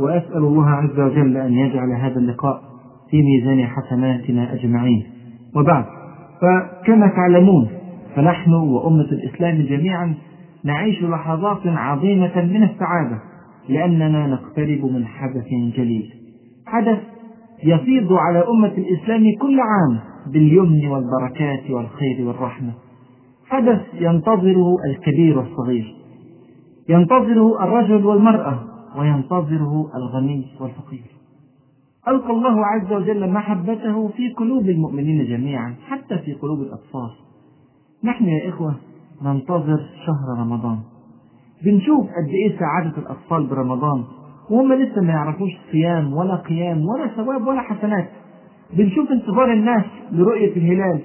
وأسأل الله عز وجل أن يجعل هذا اللقاء في ميزان حسناتنا أجمعين. وبعد فكما تعلمون فنحن وأمة الإسلام جميعا نعيش لحظات عظيمة من السعادة لأننا نقترب من حدث جليل. حدث يفيض على أمة الإسلام كل عام باليمن والبركات والخير والرحمة. حدث ينتظره الكبير والصغير. ينتظره الرجل والمرأة. وينتظره الغني والفقير. ألقى الله عز وجل محبته في قلوب المؤمنين جميعا حتى في قلوب الأطفال. نحن يا إخوة ننتظر شهر رمضان. بنشوف قد إيه سعادة الأطفال برمضان وهم لسه ما يعرفوش صيام ولا قيام ولا ثواب ولا حسنات. بنشوف انتظار الناس لرؤية الهلال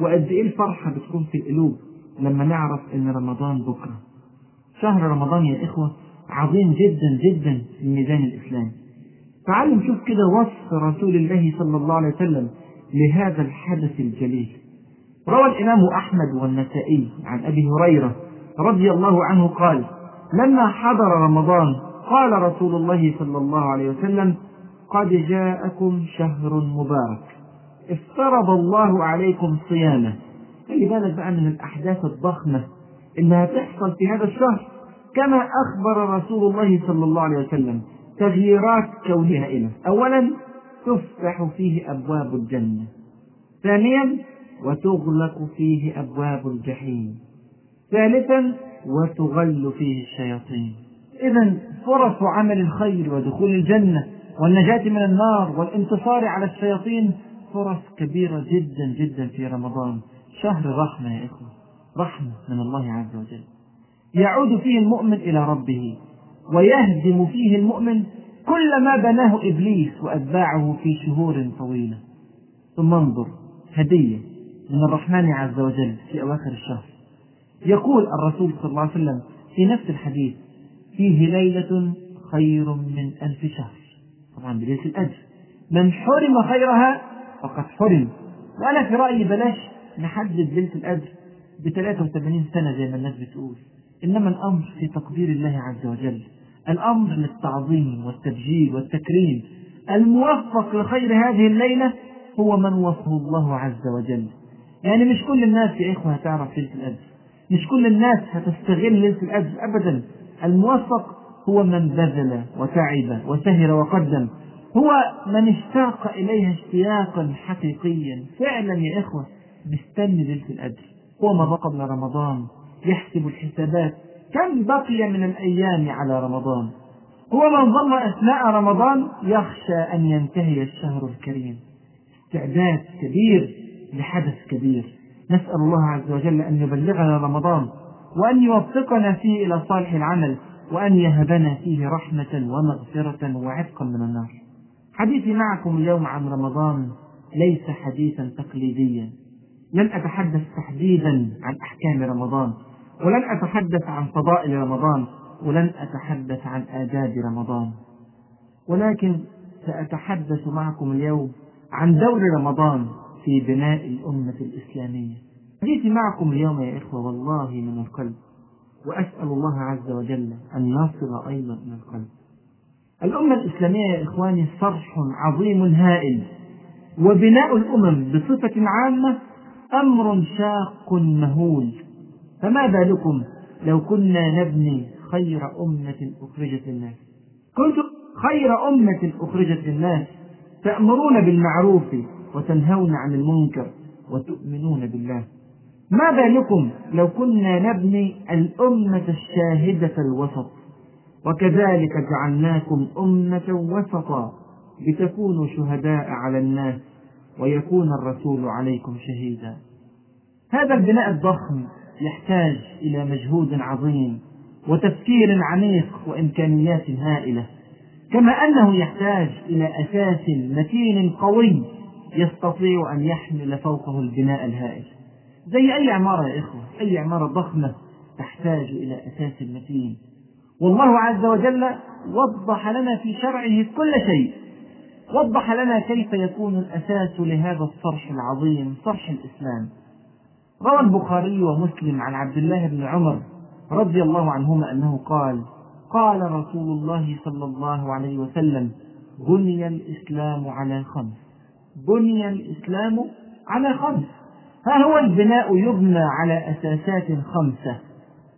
وقد إيه الفرحة بتكون في القلوب لما نعرف إن رمضان بكرة. شهر رمضان يا إخوة عظيم جدا جدا في ميزان الإسلام تعالوا نشوف كده وصف رسول الله صلى الله عليه وسلم لهذا الحدث الجليل. روى الإمام أحمد والنسائي عن أبي هريرة رضي الله عنه قال لما حضر رمضان قال رسول الله صلى الله عليه وسلم قد جاءكم شهر مبارك افترض الله عليكم صيامه. خلي بالك بقى من الأحداث الضخمة إنها تحصل في هذا الشهر. كما أخبر رسول الله صلى الله عليه وسلم تغييرات كونها إلى. أولا تفتح فيه أبواب الجنة. ثانيا وتغلق فيه أبواب الجحيم. ثالثا وتغل فيه الشياطين. إذا فرص عمل الخير ودخول الجنة والنجاة من النار والانتصار على الشياطين فرص كبيرة جدا جدا في رمضان. شهر رحمة يا إخوة. رحمة من الله عز وجل. يعود فيه المؤمن إلى ربه ويهدم فيه المؤمن كل ما بناه إبليس وأتباعه في شهور طويلة. ثم انظر هدية من الرحمن عز وجل في أواخر الشهر. يقول الرسول صلى الله عليه وسلم في نفس الحديث فيه ليلة خير من ألف شهر. طبعا بليلة الأجر. من حرم خيرها فقد حرم. وأنا في رأيي بلاش نحدد ليلة الأجر ب 83 سنة زي ما الناس بتقول. إنما الأمر في تقدير الله عز وجل. الأمر للتعظيم والتبجيل والتكريم. الموفق لخير هذه الليلة هو من وصفه الله عز وجل. يعني مش كل الناس يا إخوة هتعرف ليلة الأجر مش كل الناس هتستغل ليلة الأجر أبدا. الموفق هو من بذل وتعب وسهر وقدم. هو من اشتاق إليها اشتياقا حقيقيا. فعلا يا إخوة مستني ليلة الأجر هو ما بقى قبل رمضان. يحسب الحسابات. كم بقي من الأيام على رمضان؟ هو من ظل أثناء رمضان يخشى أن ينتهي الشهر الكريم. استعداد كبير لحدث كبير. نسأل الله عز وجل أن يبلغنا رمضان وأن يوفقنا فيه إلى صالح العمل وأن يهبنا فيه رحمة ومغفرة وعتقا من النار. حديثي معكم اليوم عن رمضان ليس حديثا تقليديا. لن أتحدث تحديدا عن أحكام رمضان. ولن أتحدث عن فضائل رمضان ولن أتحدث عن آداب رمضان. ولكن سأتحدث معكم اليوم عن دور رمضان في بناء الأمة الإسلامية. حديثي معكم اليوم يا إخوة والله من القلب وأسأل الله عز وجل أن يصل أيضا من القلب. الأمة الإسلامية يا إخواني صرح عظيم هائل وبناء الأمم بصفة عامة أمر شاق مهول. فما بالكم لو كنا نبني خير أمة أخرجت للناس؟ كنتم خير أمة أخرجت للناس تأمرون بالمعروف وتنهون عن المنكر وتؤمنون بالله. ما بالكم لو كنا نبني الأمة الشاهدة الوسط؟ وكذلك جعلناكم أمة وسطا لتكونوا شهداء على الناس ويكون الرسول عليكم شهيدا. هذا البناء الضخم يحتاج إلى مجهود عظيم وتفكير عميق وإمكانيات هائلة. كما أنه يحتاج إلى أساس متين قوي يستطيع أن يحمل فوقه البناء الهائل. زي أي عمارة يا إخوة أي عمارة ضخمة تحتاج إلى أساس متين. والله عز وجل وضح لنا في شرعه كل شيء. وضح لنا كيف يكون الأساس لهذا الصرح العظيم صرح الإسلام. روى البخاري ومسلم عن عبد الله بن عمر رضي الله عنهما أنه قال قال رسول الله صلى الله عليه وسلم بني الإسلام على خمس. بني الإسلام على خمس. ها هو البناء يبنى على أساسات خمسة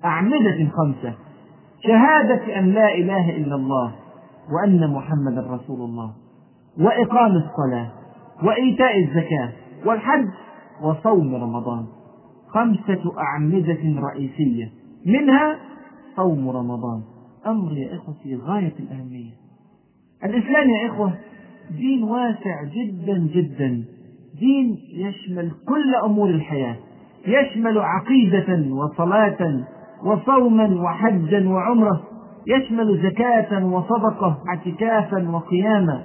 أعمدة خمسة شهادة أن لا إله إلا الله وأن محمدا رسول الله وإقام الصلاة وإيتاء الزكاة والحج وصوم رمضان. خمسة أعمدة رئيسية منها صوم رمضان. أمر يا إخوة في غاية الأهمية. الإسلام يا إخوة دين واسع جدا جدا. دين يشمل كل أمور الحياة. يشمل عقيدة وصلاة وصوما وحجا وعمرة. يشمل زكاة وصدقة اعتكافا وقياما.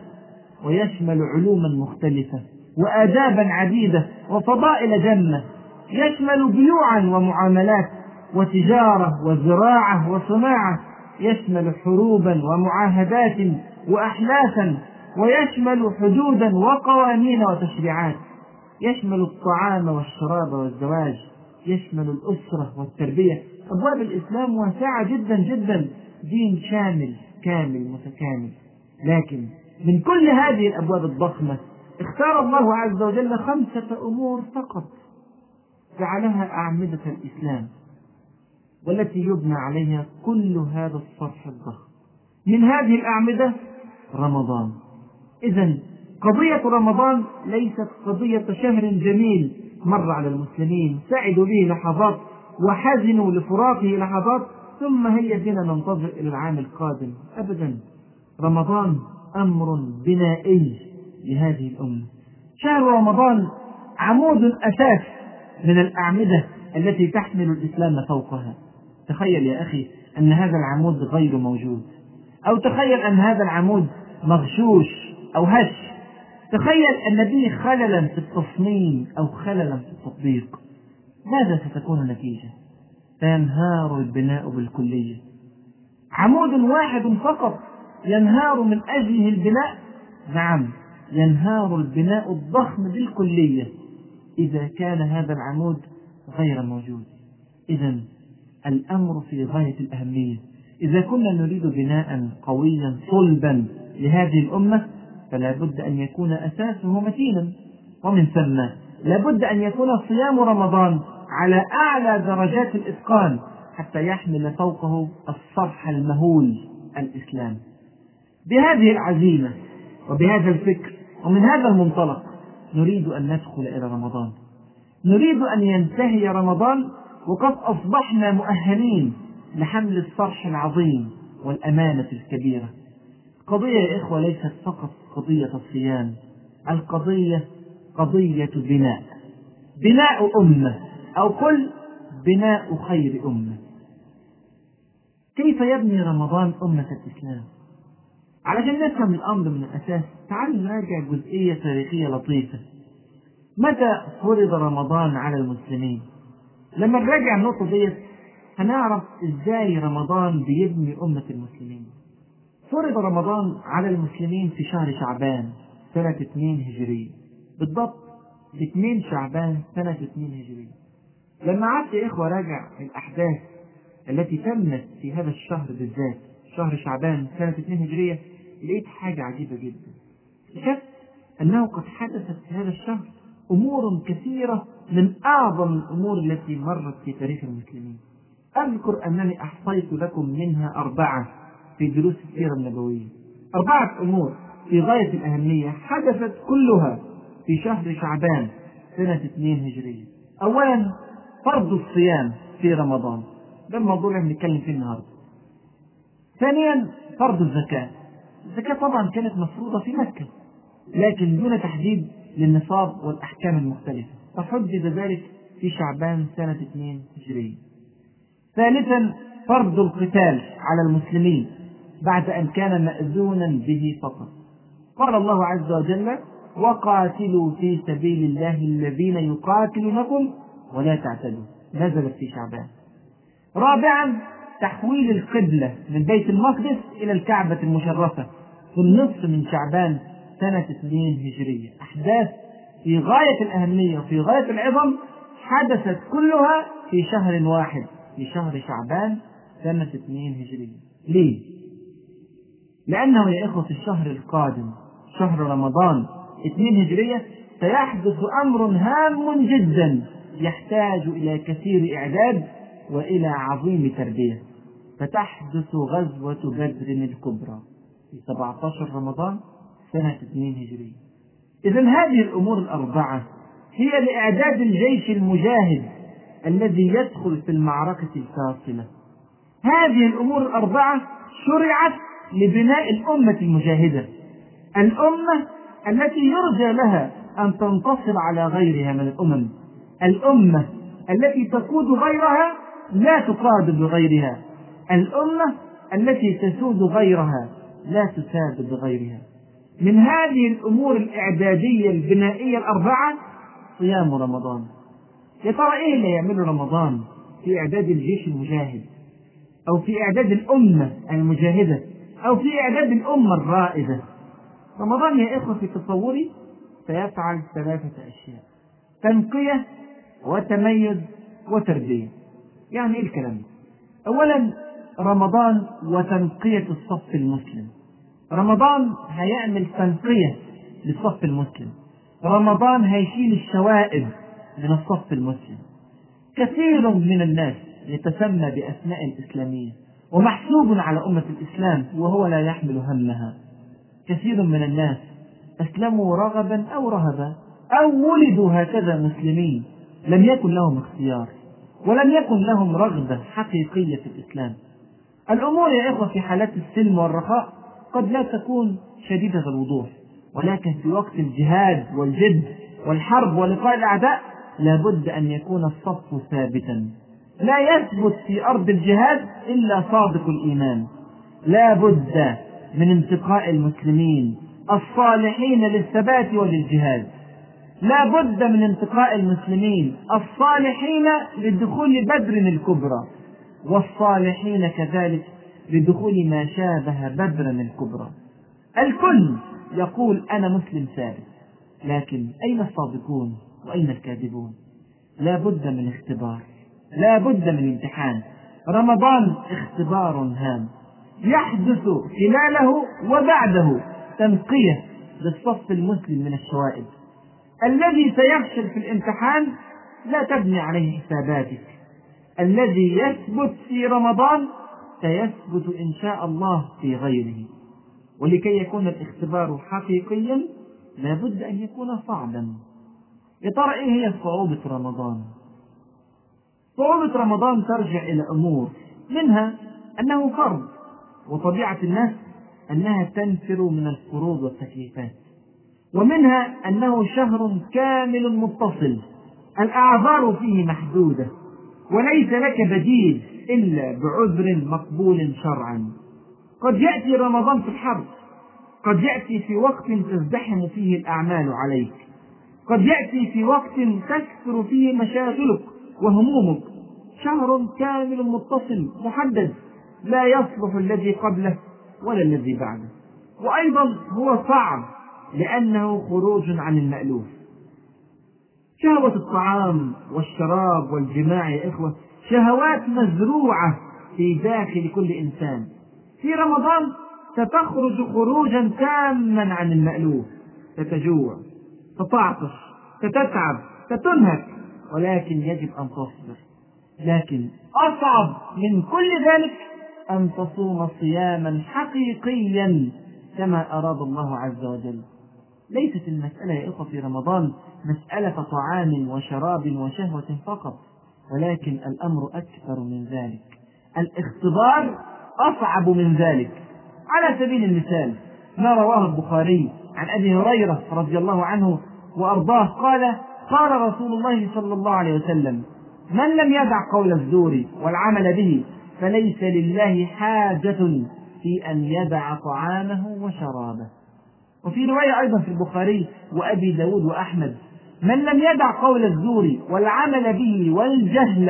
ويشمل علوما مختلفة. وآدابا عديدة. وفضائل جنة يشمل بيوعا ومعاملات وتجارة وزراعة وصناعة يشمل حروبا ومعاهدات وأحلافا ويشمل حدودا وقوانين وتشريعات. يشمل الطعام والشراب والزواج يشمل الأسرة والتربية. أبواب الإسلام واسعة جدا جدا دين شامل كامل متكامل. لكن من كل هذه الأبواب الضخمة اختار الله عز وجل خمسة أمور فقط. جعلها أعمدة الإسلام والتي يبنى عليها كل هذا الصرح الضخم. من هذه الأعمدة رمضان. إذا قضية رمضان ليست قضية شهر جميل. مر على المسلمين سعدوا به لحظات وحزنوا لفراقه لحظات ثم هيا بنا ننتظر إلى العام القادم. أبدا رمضان أمر بنائي لهذه الأمة. شهر رمضان عمود أساس من الأعمدة التي تحمل الإسلام فوقها. تخيل يا أخي أن هذا العمود غير موجود. أو تخيل أن هذا العمود مغشوش أو هش. تخيل أن به خللا في التصميم أو خللا في التطبيق. ماذا ستكون النتيجة؟ سينهار البناء بالكلية. عمود واحد فقط ينهار من أجله البناء؟ نعم ينهار البناء الضخم بالكلية. إذا كان هذا العمود غير موجود. إذا الأمر في غاية الأهمية. إذا كنا نريد بناء قويا صلبا لهذه الأمة فلا بد أن يكون أساسه متينا. ومن ثم لا بد أن يكون صيام رمضان على أعلى درجات الإتقان حتى يحمل فوقه الصرح المهول الإسلام. بهذه العزيمة وبهذا الفكر ومن هذا المنطلق نريد أن ندخل إلى رمضان. نريد أن ينتهي رمضان وقد أصبحنا مؤهلين لحمل الصرح العظيم والأمانة الكبيرة. قضية يا إخوة ليست فقط قضية الصيام القضية قضية بناء. بناء أمة أو قل بناء خير أمة. كيف يبني رمضان أمة الإسلام؟ علشان نفهم الأمر من الأساس؟ تعالوا نراجع جزئية تاريخية لطيفة. متى فرض رمضان على المسلمين؟ لما نراجع النقطة ديت هنعرف إزاي رمضان بيبني أمة المسلمين. فرض رمضان على المسلمين في شهر شعبان سنة 2 هجرية بالضبط في 2 شعبان سنة 2 هجرية لما قعدت إخوة راجع الأحداث التي تمت في هذا الشهر بالذات شهر شعبان سنة 2 هجرية لقيت حاجة عجيبة جدا. اكتشفت أنه قد حدثت في هذا الشهر أمور كثيرة من أعظم الأمور التي مرت في تاريخ المسلمين. أذكر أنني أحصيت لكم منها أربعة في دروس السيرة النبوية. أربعة أمور في غاية الأهمية حدثت كلها في شهر شعبان سنة 2 هجرية. أولا فرض الصيام في رمضان. ده الموضوع اللي بنتكلم فيه النهارده. ثانيا فرض الزكاة. الزكاة طبعا كانت مفروضة في مكة لكن دون تحديد للنصاب والأحكام المختلفة. فحدد ذلك في شعبان سنة 2 هجرية. ثالثا فرض القتال على المسلمين بعد أن كان مأذونا به فقط. قال الله عز وجل وقاتلوا في سبيل الله الذين يقاتلونكم ولا تعتدوا. نزلت في شعبان. رابعا تحويل القبلة من بيت المقدس إلى الكعبة المشرفة. في النصف من شعبان سنة اثنين هجرية. أحداث في غاية الأهمية وفي غاية العظم حدثت كلها في شهر واحد في شهر شعبان سنة اثنين هجرية. ليه؟ لأنه يا إخوة في الشهر القادم شهر رمضان اثنين هجرية سيحدث أمر هام جدا يحتاج إلى كثير إعداد وإلى عظيم تربية. فتحدث غزوة بدر الكبرى. في 17 رمضان سنة 2 هجرية إذا هذه الأمور الأربعة هي لإعداد الجيش المجاهد الذي يدخل في المعركة الفاصلة. هذه الأمور الأربعة شرعت لبناء الأمة المجاهدة الأمة التي يرجى لها أن تنتصر على غيرها من الأمم الأمة التي تقود غيرها لا تقاد بغيرها الأمة التي تسود غيرها لا تساد بغيرها. من هذه الأمور الإعدادية البنائية الأربعة صيام رمضان. يا ترى إيه اللي يعمله رمضان في إعداد الجيش المجاهد؟ أو في إعداد الأمة المجاهدة؟ أو في إعداد الأمة الرائدة؟ رمضان يا إخوة في تصوري سيفعل ثلاثة أشياء تنقية وتميز وتربية. يعني إيه الكلام؟ أولا رمضان وتنقية الصف المسلم. رمضان هيعمل تنقية للصف المسلم. رمضان هيشيل الشوائب من الصف المسلم. كثير من الناس يتسمى بأسماء الإسلامية ومحسوب على أمة الإسلام وهو لا يحمل همها. كثير من الناس أسلموا رغبا أو رهبا أو ولدوا هكذا مسلمين. لم يكن لهم اختيار ولم يكن لهم رغبة حقيقية في الإسلام. الأمور يا إخوة في حالات السلم والرخاء قد لا تكون شديدة الوضوح ولكن في وقت الجهاد والجد والحرب ولقاء الأعداء لابد أن يكون الصف ثابتا. لا يثبت في أرض الجهاد إلا صادق الإيمان. لا بد من انتقاء المسلمين الصالحين للثبات وللجهاد. لا بد من انتقاء المسلمين الصالحين لدخول بدر الكبرى. والصالحين كذلك لدخول ما شابه بدرا الكبرى الكل يقول أنا مسلم ثابت لكن أين الصادقون وأين الكاذبون؟ لا بد من اختبار لا بد من امتحان. رمضان اختبار هام يحدث خلاله وبعده تنقية للصف المسلم من الشوائب. الذي سيفشل في الامتحان لا تبني عليه حساباتك. الذي يثبت في رمضان سيثبت إن شاء الله في غيره. ولكي يكون الاختبار حقيقيا لابد أن يكون صعبا. ترى إيه هي صعوبة رمضان؟ صعوبة رمضان ترجع إلى أمور منها أنه فرض وطبيعة الناس أنها تنفر من الفروض والتكليفات. ومنها أنه شهر كامل متصل الأعذار فيه محدودة. وليس لك بديل إلا بعذر مقبول شرعا. قد يأتي رمضان في الحرب قد يأتي في وقت تزدحم فيه الأعمال عليك قد يأتي في وقت تكثر فيه مشاغلك وهمومك. شهر كامل متصل محدد لا يصلح الذي قبله ولا الذي بعده. وأيضا هو صعب لأنه خروج عن المألوف. شهوة الطعام والشراب والجماع يا إخوة شهوات مزروعة في داخل كل إنسان. في رمضان ستخرج خروجا تاما عن المألوف ستجوع تتعطش ستتعب ستنهك ولكن يجب أن تصبر. لكن أصعب من كل ذلك أن تصوم صياما حقيقيا كما أراد الله عز وجل. ليست المسألة يا إخوة في رمضان مسألة طعام وشراب وشهوة فقط ولكن الأمر أكثر من ذلك. الاختبار أصعب من ذلك. على سبيل المثال ما رواه البخاري عن أبي هريرة رضي الله عنه وأرضاه قال قال رسول الله صلى الله عليه وسلم من لم يدع قول الزور والعمل به فليس لله حاجة في أن يدع طعامه وشرابه. وفي رواية أيضا في البخاري وأبي داود وأحمد من لم يدع قول الزور والعمل به والجهل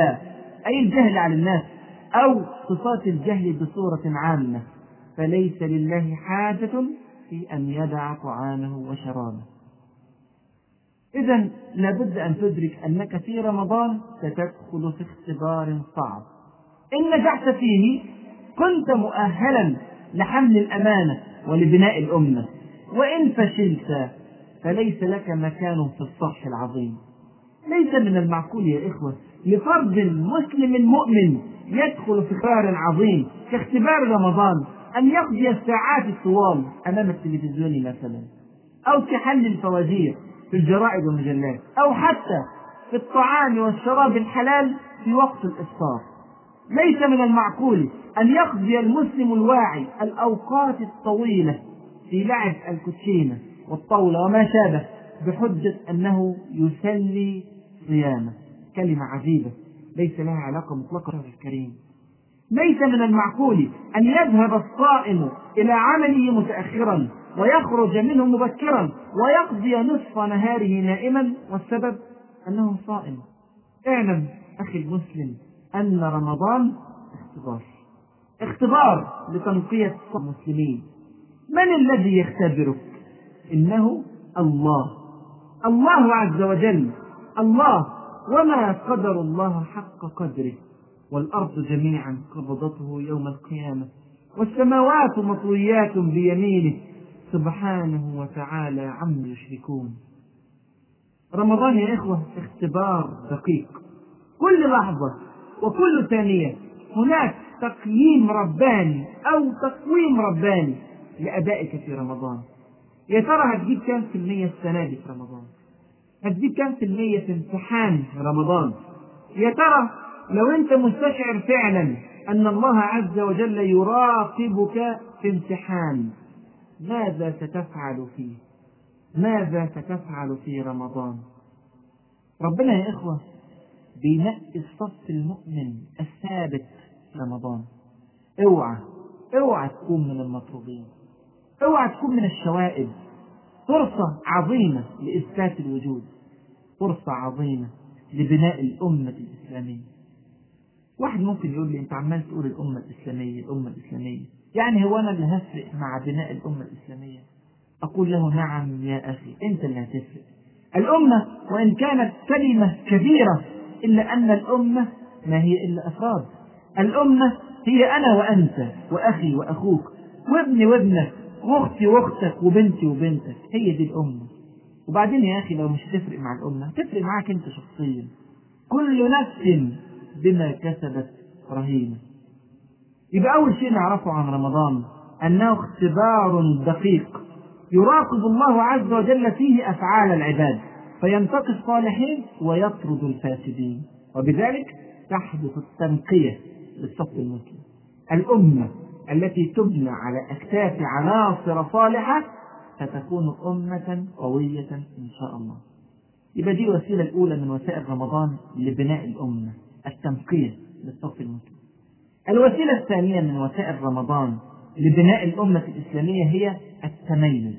أي الجهل على الناس أو صفات الجهل بصورة عامة فليس لله حاجة في أن يدع طعامه وشرابه. إذا لابد أن تدرك أنك في رمضان ستدخل في اختبار صعب. إن نجحت فيه كنت مؤهلا لحمل الأمانة ولبناء الأمة. وإن فشلت فليس لك مكان في الصح العظيم. ليس من المعقول يا إخوة لفرد مسلم مؤمن يدخل في اختبار عظيم كاختبار رمضان أن يقضي الساعات الطوال أمام التلفزيون مثلا أو كحل الفوازير في الجرائد والمجلات أو حتى في الطعام والشراب الحلال في وقت الإفطار. ليس من المعقول أن يقضي المسلم الواعي الأوقات الطويلة في لعب الكوتشينة والطاولة وما شابه بحجة أنه يسلي صيامه. كلمة عجيبة ليس لها علاقة مطلقة الكريم. ليس من المعقول أن يذهب الصائم إلى عمله متأخرا ويخرج منه مبكرا ويقضي نصف نهاره نائما والسبب أنه صائم. اعلم أخي المسلم أن رمضان اختبار. اختبار لتنقية المسلمين. من الذي يختبرك؟ إنه الله. الله عز وجل. الله. وما قدر الله حق قدره. والأرض جميعا قبضته يوم القيامة. والسماوات مطويات بيمينه. سبحانه وتعالى عم يشركون. رمضان يا إخوة اختبار دقيق. كل لحظة وكل ثانية هناك تقييم رباني أو تقويم رباني. لأدائك في رمضان. يا ترى هتجيب كام في المية السنة دي في رمضان؟ هتجيب كام في المية في امتحان رمضان؟ يا ترى لو أنت مستشعر فعلا أن الله عز وجل يراقبك في امتحان ماذا ستفعل فيه؟ ماذا ستفعل في رمضان؟ ربنا يا إخوة بينقي الصف المؤمن الثابت رمضان. اوعى اوعى تكون من المطلوبين. اوعى تكون من الشوائب. فرصة عظيمة لإثبات الوجود. فرصة عظيمة لبناء الأمة الإسلامية. واحد ممكن يقول لي أنت عمال تقول الأمة الإسلامية الأمة الإسلامية. يعني هو أنا اللي هفرق مع بناء الأمة الإسلامية. أقول له نعم يا أخي أنت اللي هتفرق. الأمة وإن كانت كلمة كبيرة إلا أن الأمة ما هي إلا أفراد. الأمة هي أنا وأنت وأخي وأخوك وابني وابنك واختي واختك وبنتي وبنتك هي دي الأمة وبعدين يا أخي لو مش هتفرق مع الأمة هتفرق معاك أنت شخصيا. كل نفس بما كسبت رهينة. يبقى أول شيء نعرفه عن رمضان أنه اختبار دقيق. يراقب الله عز وجل فيه أفعال العباد فينتقي الصالحين ويطرد الفاسدين. وبذلك تحدث التنقية للصف المسلم الأمة التي تبنى على أكتاف عناصر صالحة ستكون أمة قوية إن شاء الله. يبقى دي الوسيلة الأولى من وسائل رمضان لبناء الأمة التنقية للصف المسلم. الوسيلة الثانية من وسائل رمضان لبناء الأمة الإسلامية هي التميز.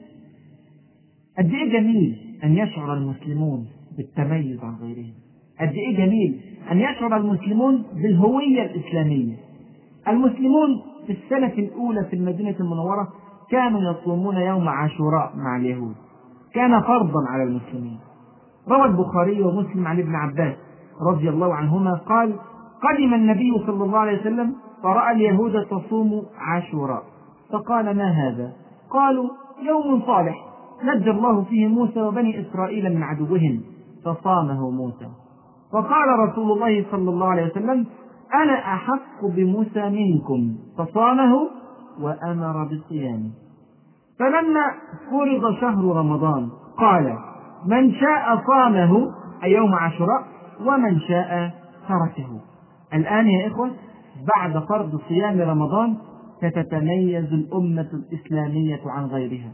قد إيه جميل أن يشعر المسلمون بالتميز عن غيرهم؟ قد إيه جميل أن يشعر المسلمون بالهوية الإسلامية؟ المسلمون في السنة الأولى في المدينة المنورة كانوا يصومون يوم عاشوراء مع اليهود. كان فرضا على المسلمين. روى البخاري ومسلم عن ابن عباس رضي الله عنهما قال قدم النبي صلى الله عليه وسلم فرأى اليهود تصوم عاشوراء. فقال ما هذا؟ قالوا يوم صالح. نجى الله فيه موسى وبني إسرائيل من عدوهم. فصامه موسى. فقال رسول الله صلى الله عليه وسلم أنا أحق بموسى منكم فصامه وأمر بصيامه فلما فرض شهر رمضان قال من شاء صامه أي يوم عاشوراء ومن شاء تركه. الآن يا إخوة بعد فرض صيام رمضان ستتميز الأمة الإسلامية عن غيرها.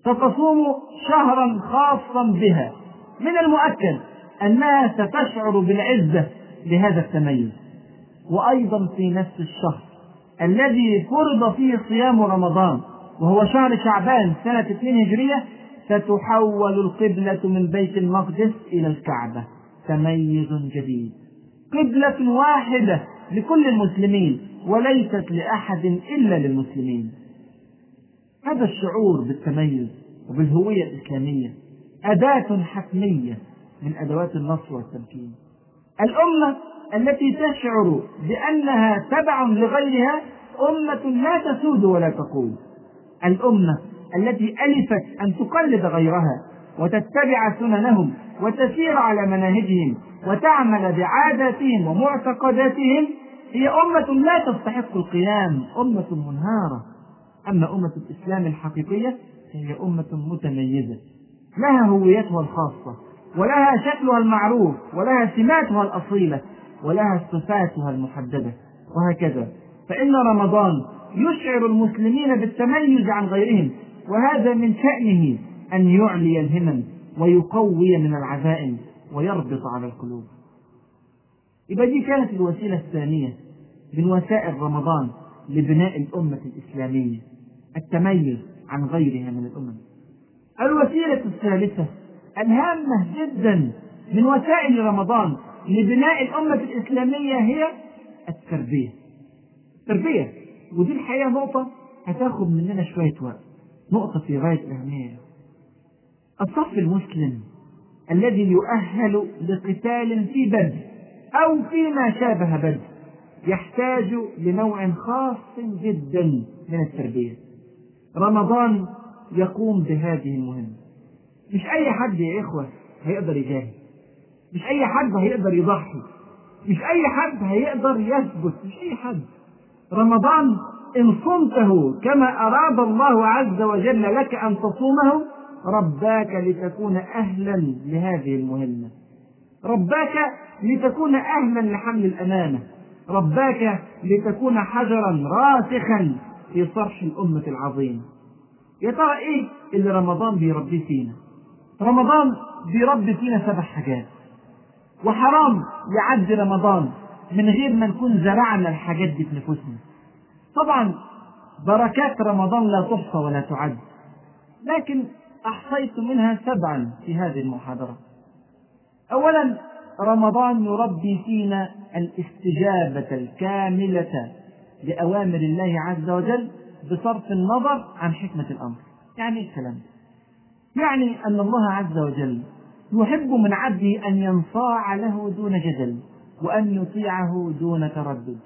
ستصوم شهرا خاصا بها. من المؤكد أنها ستشعر بالعزة بهذا التميز. وأيضا في نفس الشهر الذي فرض فيه صيام رمضان وهو شهر شعبان سنة 2 هجرية ستحول القبلة من بيت المقدس إلى الكعبة. تميز جديد. قبلة واحدة لكل المسلمين وليست لأحد إلا للمسلمين. هذا الشعور بالتميز وبالهوية الإسلامية أداة حتمية من أدوات النصر والتمكين. الأمة التي تشعر بأنها تبع لغيرها أمة لا تسود ولا تقود. الأمة التي ألفت أن تقلد غيرها وتتبع سننهم وتسير على مناهجهم وتعمل بعاداتهم ومعتقداتهم هي أمة لا تستحق القيام أمة منهارة. أما أمة الإسلام الحقيقية فهي أمة متميزة. لها هويتها الخاصة ولها شكلها المعروف ولها سماتها الأصيلة. ولها صفاتها المحددة وهكذا. فإن رمضان يشعر المسلمين بالتميز عن غيرهم وهذا من شأنه أن يعلي الهمم ويقوي من العزائم ويربط على القلوب. يبقى دي كانت الوسيلة الثانية من وسائل رمضان لبناء الأمة الإسلامية التميز عن غيرها من الأمم. الوسيلة الثالثة الهامة جدا من وسائل رمضان لبناء الأمة الإسلامية هي التربية. التربية. ودي الحقيقة نقطة هتاخد مننا شوية وقت. نقطة في غاية الأهمية الصف المسلم الذي يؤهل لقتال في بدر أو فيما شابه بدر يحتاج لنوع خاص جدا من التربية. رمضان يقوم بهذه المهمة. مش أي حد يا إخوة هيقدر يجاهد. مش أي حد هيقدر يضحي. مش أي حد هيقدر يثبت. مش أي حد. رمضان إن صمته كما أراد الله عز وجل لك أن تصومه رباك لتكون أهلا لهذه المهمة. رباك لتكون أهلا لحمل الأمانة. رباك لتكون حجرا راسخا في صرح الأمة العظيمة يا ترى إيه اللي رمضان بيربيه فينا؟ رمضان بيربي فينا سبع حاجات. وحرام يعدي رمضان من غير ما نكون زرعنا الحاجات دي في نفوسنا. طبعا بركات رمضان لا تحصى ولا تعد لكن أحصيت منها سبعا في هذه المحاضرة. أولا رمضان يربي فينا الاستجابة الكاملة لأوامر الله عز وجل بصرف النظر عن حكمة الأمر. يعني الكلام يعني أن الله عز وجل يحب من عبده أن ينصاع له دون جدل وأن يطيعه دون تردد.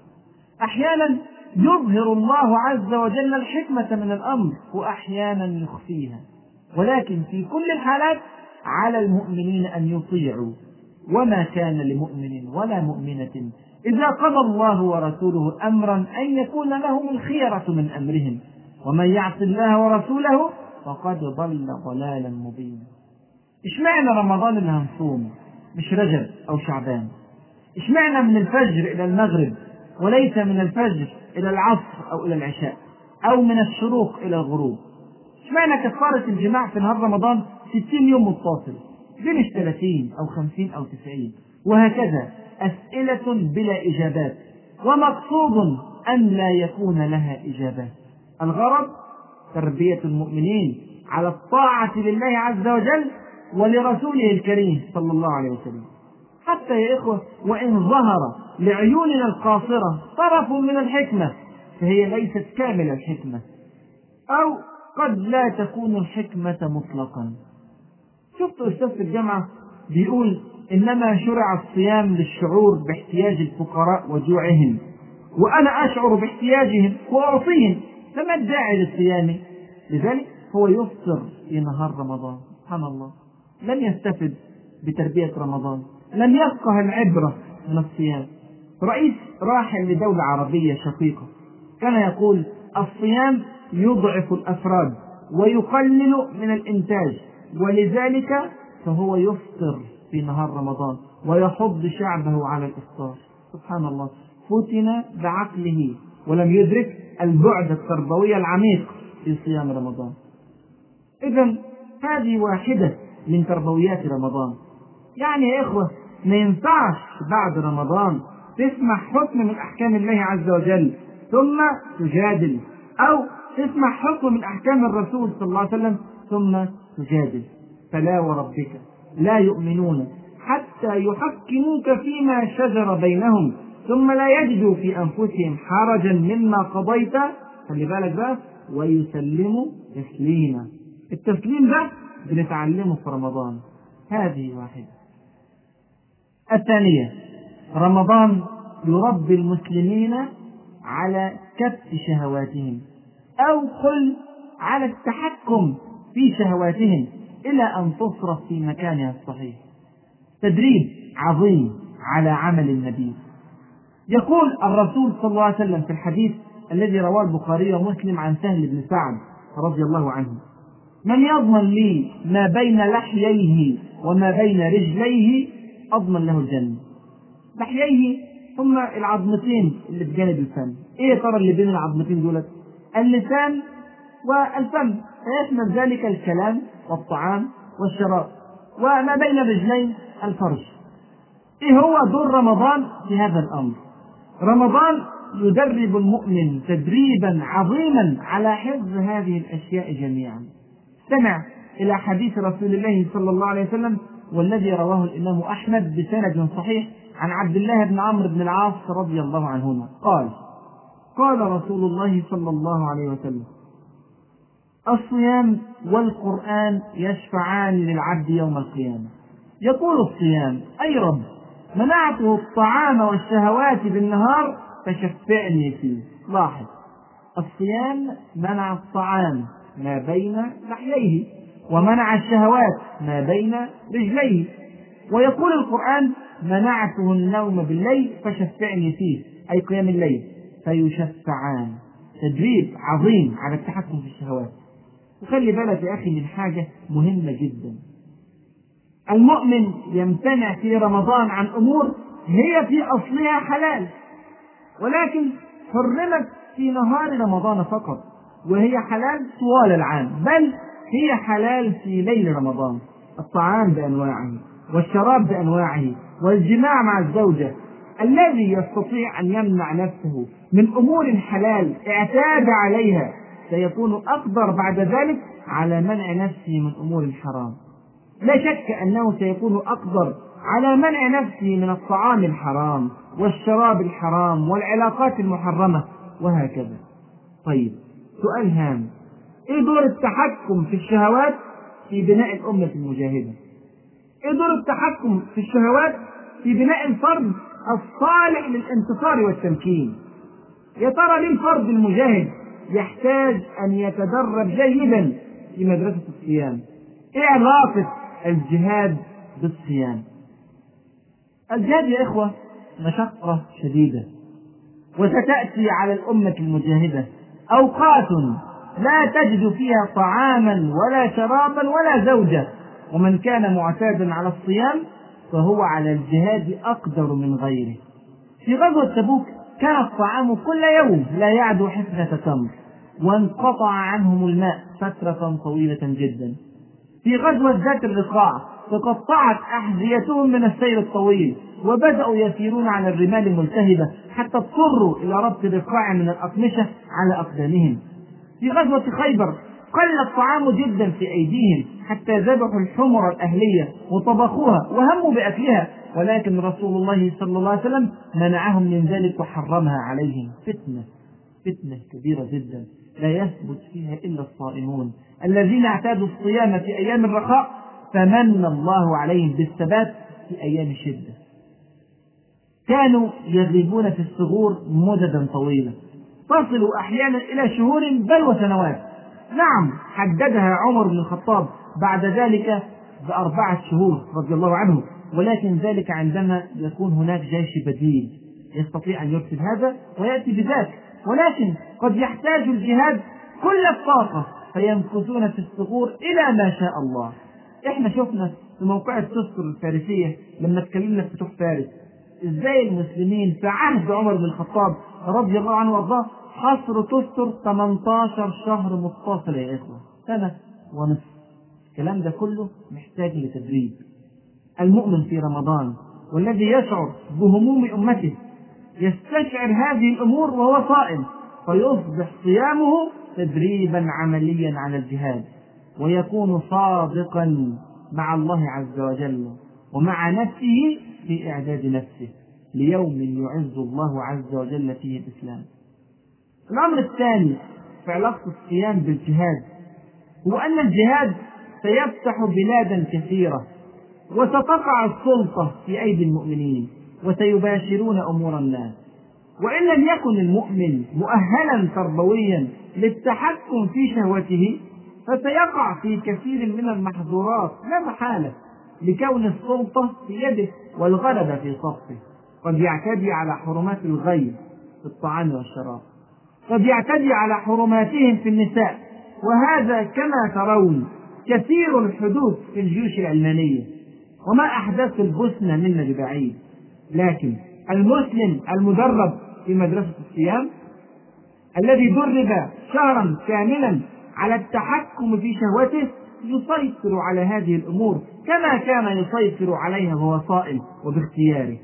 أحيانا يظهر الله عز وجل الحكمة من الأمر وأحيانا يخفيها. ولكن في كل الحالات على المؤمنين أن يطيعوا. وما كان لمؤمن ولا مؤمنة إذا قضى الله ورسوله أمرا أن يكون لهم الخيرة من أمرهم. ومن يعص الله ورسوله فقد ضل ضلالا مبينا. اشمعنى رمضان اللي هنصوم مش رجب أو شعبان. اشمعنى من الفجر إلى المغرب وليس من الفجر إلى العصر أو إلى العشاء أو من الشروق إلى الغروب؟ اشمعنى كفارة الجماع في نهار رمضان 60 يوم متصل؟ ليه مش 30 أو 50 أو 90 وهكذا أسئلة بلا إجابات. ومقصود أن لا يكون لها إجابات. الغرض تربية المؤمنين على الطاعة لله عز وجل ولرسوله الكريم صلى الله عليه وسلم. حتى يا إخوة وإن ظهر لعيوننا القاصرة طرف من الحكمة فهي ليست كامل الحكمة. أو قد لا تكون الحكمة مطلقا. شفت أستاذ في الجامعة بيقول إنما شرع الصيام للشعور باحتياج الفقراء وجوعهم وأنا أشعر باحتياجهم وأعطيهم فما الداعي للصيام؟ لذلك هو يفطر في نهار رمضان. سبحان الله. لم يستفد بتربية رمضان لم يفقه العبرة من الصيام. رئيس راحل لدولة عربية شقيقة كان يقول الصيام يضعف الأفراد ويقلل من الإنتاج ولذلك فهو يفطر في نهار رمضان ويحض شعبه على الإفطار. سبحان الله. فتن بعقله ولم يدرك البعد التربوي العميق في صيام رمضان. إذا هذه واحدة من تربويات رمضان. يعني يا إخوة ما ينفعش بعد رمضان تسمع حكم من أحكام الله عز وجل ثم تجادل أو تسمع حكم من أحكام الرسول صلى الله عليه وسلم ثم تجادل. فلا وربك لا يؤمنون حتى يحكموك فيما شجر بينهم ثم لا يجدوا في أنفسهم حرجا مما قضيت. خلي بالك بقى ويسلموا تسليما. التسليم ده بنتعلمه في رمضان. هذه واحدة. الثانية رمضان يربي المسلمين على كف شهواتهم أو قل على التحكم في شهواتهم إلى أن تصرف في مكانها الصحيح. تدريب عظيم على عمل النبي. يقول الرسول صلى الله عليه وسلم في الحديث الذي رواه البخاري ومسلم عن سهل بن سعد رضي الله عنه من يضمن لي ما بين لحييه وما بين رجليه أضمن له الجنة. لحييه ثم العظمتين اللي بجانب الفم. إيه ترى اللي بين العظمتين دولت اللسان والفم. فيشمل ذلك الكلام والطعام والشراب. وما بين الرجلين الفرج. إيه هو دور رمضان في هذا الأمر؟ رمضان يدرب المؤمن تدريبا عظيما على حفظ هذه الأشياء جميعا. استمع إلى حديث رسول الله صلى الله عليه وسلم والذي رواه الإمام أحمد بسند صحيح عن عبد الله بن عمرو بن العاص رضي الله عنهما. قال قال رسول الله صلى الله عليه وسلم الصيام والقرآن يشفعان للعبد يوم القيامة. يقول الصيام أي رب منعته الطعام والشهوات بالنهار فشفعني فيه. لاحظ الصيام منع الطعام. ما بين لحييه ومنع الشهوات ما بين رجليه. ويقول القرآن منعته النوم بالليل فشفعني فيه أي قيام الليل فيشفعان. تدريب عظيم على التحكم في الشهوات. وخلي بالك يا أخي من حاجة مهمة جدا. المؤمن يمتنع في رمضان عن أمور هي في أصلها حلال ولكن حرمت في نهار رمضان فقط. وهي حلال طوال العام بل هي حلال في ليل رمضان. الطعام بأنواعه والشراب بأنواعه والجماع مع الزوجة. الذي يستطيع أن يمنع نفسه من أمور حلال اعتاد عليها سيكون أقدر بعد ذلك على منع نفسه من أمور حرام لا شك أنه سيكون أقدر على منع نفسه من الطعام الحرام والشراب الحرام والعلاقات المحرمة وهكذا. طيب سؤال هام. إيه دور التحكم في الشهوات في بناء الأمة المجاهدة؟ إيه دور التحكم في الشهوات في بناء الفرد الصالح للانتصار والتمكين؟ يا ترى ليه الفرد المجاهد يحتاج أن يتدرب جيدا في مدرسة الصيام؟ إيه علاقة الجهاد بالصيام؟ الجهاد يا إخوة مشقة شديدة وستأتي على الأمة المجاهدة أوقات لا تجد فيها طعاما ولا شرابا ولا زوجة. ومن كان معتادا على الصيام فهو على الجهاد أقدر من غيره. في غزوة تبوك كان الطعام كل يوم لا يعدو حفنة تمر وانقطع عنهم الماء فترة طويلة جدا. في غزوة ذات الرقاع تقطعت أحذيتهم من السير الطويل وبدأوا يسيرون على الرمال الملتهبة حتى اضطروا إلى ربط رقاع من الأقمشة على أقدامهم. في غزوة خيبر قل الطعام جدا في أيديهم حتى ذبحوا الحمر الأهلية وطبخوها وهموا بأكلها ولكن رسول الله صلى الله عليه وسلم منعهم من ذلك وحرمها عليهم. فتنة فتنة كبيرة جدا. لا يثبت فيها إلا الصائمون الذين اعتادوا الصيام في أيام الرخاء فمن الله عليهم بالثبات في أيام الشدة. كانوا يغيبون في الثغور مددا طويلة تصل أحيانا إلى شهور بل وسنوات. نعم حددها عمر بن الخطاب بعد ذلك بأربعة شهور رضي الله عنه ولكن ذلك عندما يكون هناك جيش بديل. يستطيع أن يرسل هذا ويأتي بذاك ولكن قد يحتاج الجهاد كل الطاقة فيمكثون في الثغور إلى ما شاء الله. إحنا شفنا في موقع التستر الفارسية لما تكلمنا في فتوح فارس. إزاي المسلمين في عهد عمر بن الخطاب رضي الله عنه وأرضاه حصر تستر 18 شهر متصل يا إخوة سنة ونصف. الكلام ده كله محتاج لتدريب. المؤمن في رمضان والذي يشعر بهموم أمته يستشعر هذه الأمور وهو صائم فيصبح صيامه تدريبا عمليا على الجهاد ويكون صادقا مع الله عز وجل ومع نفسه في إعداد نفسه ليوم يعز الله عز وجل فيه الإسلام. الأمر الثاني في علاقة الصيام بالجهاد هو أن الجهاد سيفتح بلادا كثيرة وستقع السلطة في أيدي المؤمنين وسيباشرون أمور الناس. وإن لم يكن المؤمن مؤهلا تربويا للتحكم في شهوته فسيقع في كثير من المحظورات. لا محالة. لكون السلطة في يده والغلبة في صفه قد يعتدي على حرمات الغير في الطعام والشراب. قد يعتدي على حرماتهم في النساء. وهذا كما ترون كثير الحدوث في الجيوش العلمانية وما أحدث البوسنة منا ببعيد لكن المسلم المدرب في مدرسة الصيام الذي درب شهرا كاملا على التحكم في شهوته يسيطر على هذه الأمور كما كان يسيطر عليها وهو صائم وباختياره.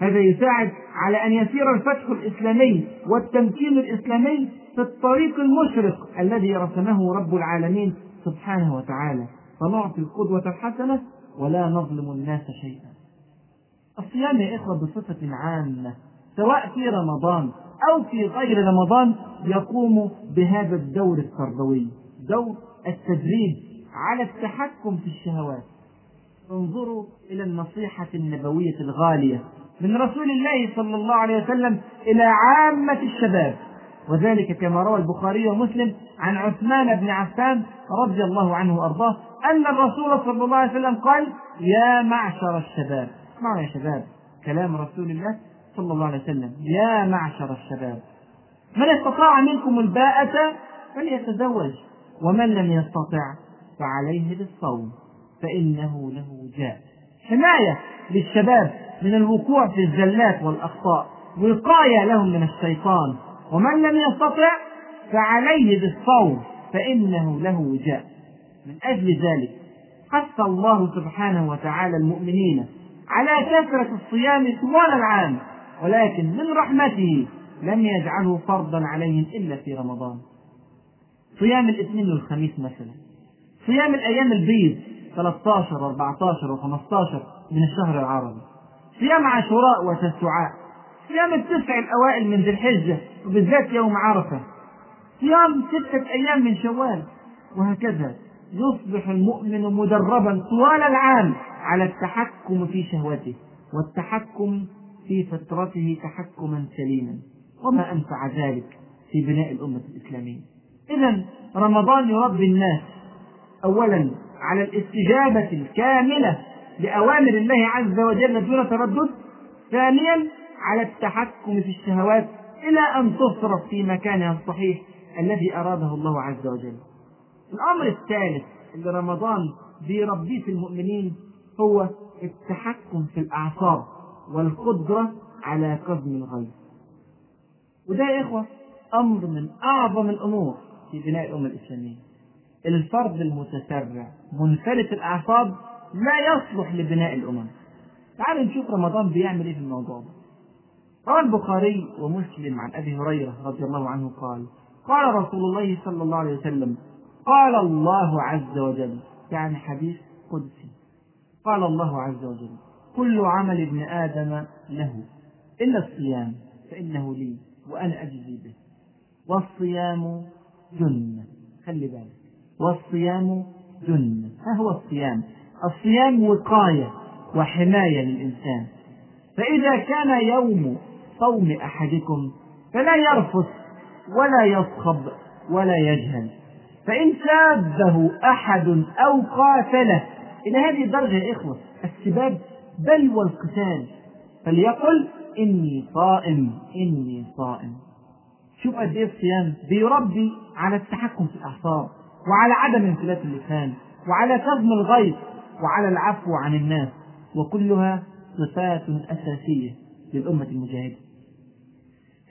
هذا يساعد على أن يسير الفتح الإسلامي والتمكين الإسلامي في الطريق المشرق الذي رسمه رب العالمين سبحانه وتعالى. فنعطي القدوة الحسنة ولا نظلم الناس شيئا. الصيام يا إخوة بصفة عامة سواء في رمضان أو في غير رمضان يقوم بهذا الدور التربوي دور التدريب. على التحكم في الشهوات. انظروا إلى النصيحة النبوية الغالية من رسول الله صلى الله عليه وسلم إلى عامة الشباب. وذلك كما روى البخاري ومسلم عن عثمان بن عفان رضي الله عنه وأرضاه أن الرسول صلى الله عليه وسلم قال يا معشر الشباب. اسمعوا يا شباب؟ كلام رسول الله صلى الله عليه وسلم. يا معشر الشباب. من استطاع منكم الباءة فليتزوج. ومن لم يستطع فعليه بالصوم فإنه له جاء. حماية للشباب من الوقوع في الزلات والأخطاء وقاية لهم من الشيطان. ومن لم يستطع فعليه بالصوم فإنه له وجاء من أجل ذلك حث الله سبحانه وتعالى المؤمنين على كثرة الصيام طوال العام ولكن من رحمته لم يجعله فرضا عليهم إلا في رمضان. صيام الاثنين والخميس مثلا. صيام الأيام البيض 13 و14 و15 من الشهر العربي. صيام عاشوراء وتسعاء صيام التسع الأوائل من ذي الحجة وبالذات يوم عرفة. صيام ستة أيام من شوال وهكذا. يصبح المؤمن مدربا طوال العام على التحكم في شهوته والتحكم في فطرته تحكما سليما. وما أنفع ذلك في بناء الأمة الإسلامية. إذا رمضان يربي الناس أولا على الاستجابة الكاملة لأوامر الله عز وجل دون تردد ثانيا على التحكم في الشهوات إلى أن تصرف في مكانها الصحيح الذي أراده الله عز وجل. الأمر الثالث اللي رمضان بيربيه في المؤمنين هو التحكم في الأعصاب والقدرة على كظم الغيظ. وده يا إخوة أمر من أعظم الأمور في بناء الأمة الإسلامية. الفرد المتسرع منفلت الأعصاب لا يصلح لبناء الأمم. تعالوا نشوف رمضان بيعمل إيه في الموضوع ده. روى البخاري ومسلم عن أبي هريرة رضي الله عنه قال قال رسول الله صلى الله عليه وسلم قال الله عز وجل يعني حديث قدسي. قال الله عز وجل كل عمل ابن آدم له إلا الصيام فإنه لي وأنا أجزي به. والصيام جنة. خلي بالك. والصيام جنة ها هو الصيام؟ الصيام وقاية وحماية للإنسان. فإذا كان يوم صوم أحدكم فلا يرفث ولا يصخب ولا يجهل. فإن سابه أحد أو قاتله إلى هذه الدرجة يا إخوة السباب بل والقتال. فليقل إني صائم إني صائم. شوف قد إيه الصيام بيربي على التحكم في الأعصاب. وعلى عدم انفلات اللسان وعلى كظم الغيظ وعلى العفو عن الناس وكلها صفات أساسية للأمة المجاهدة.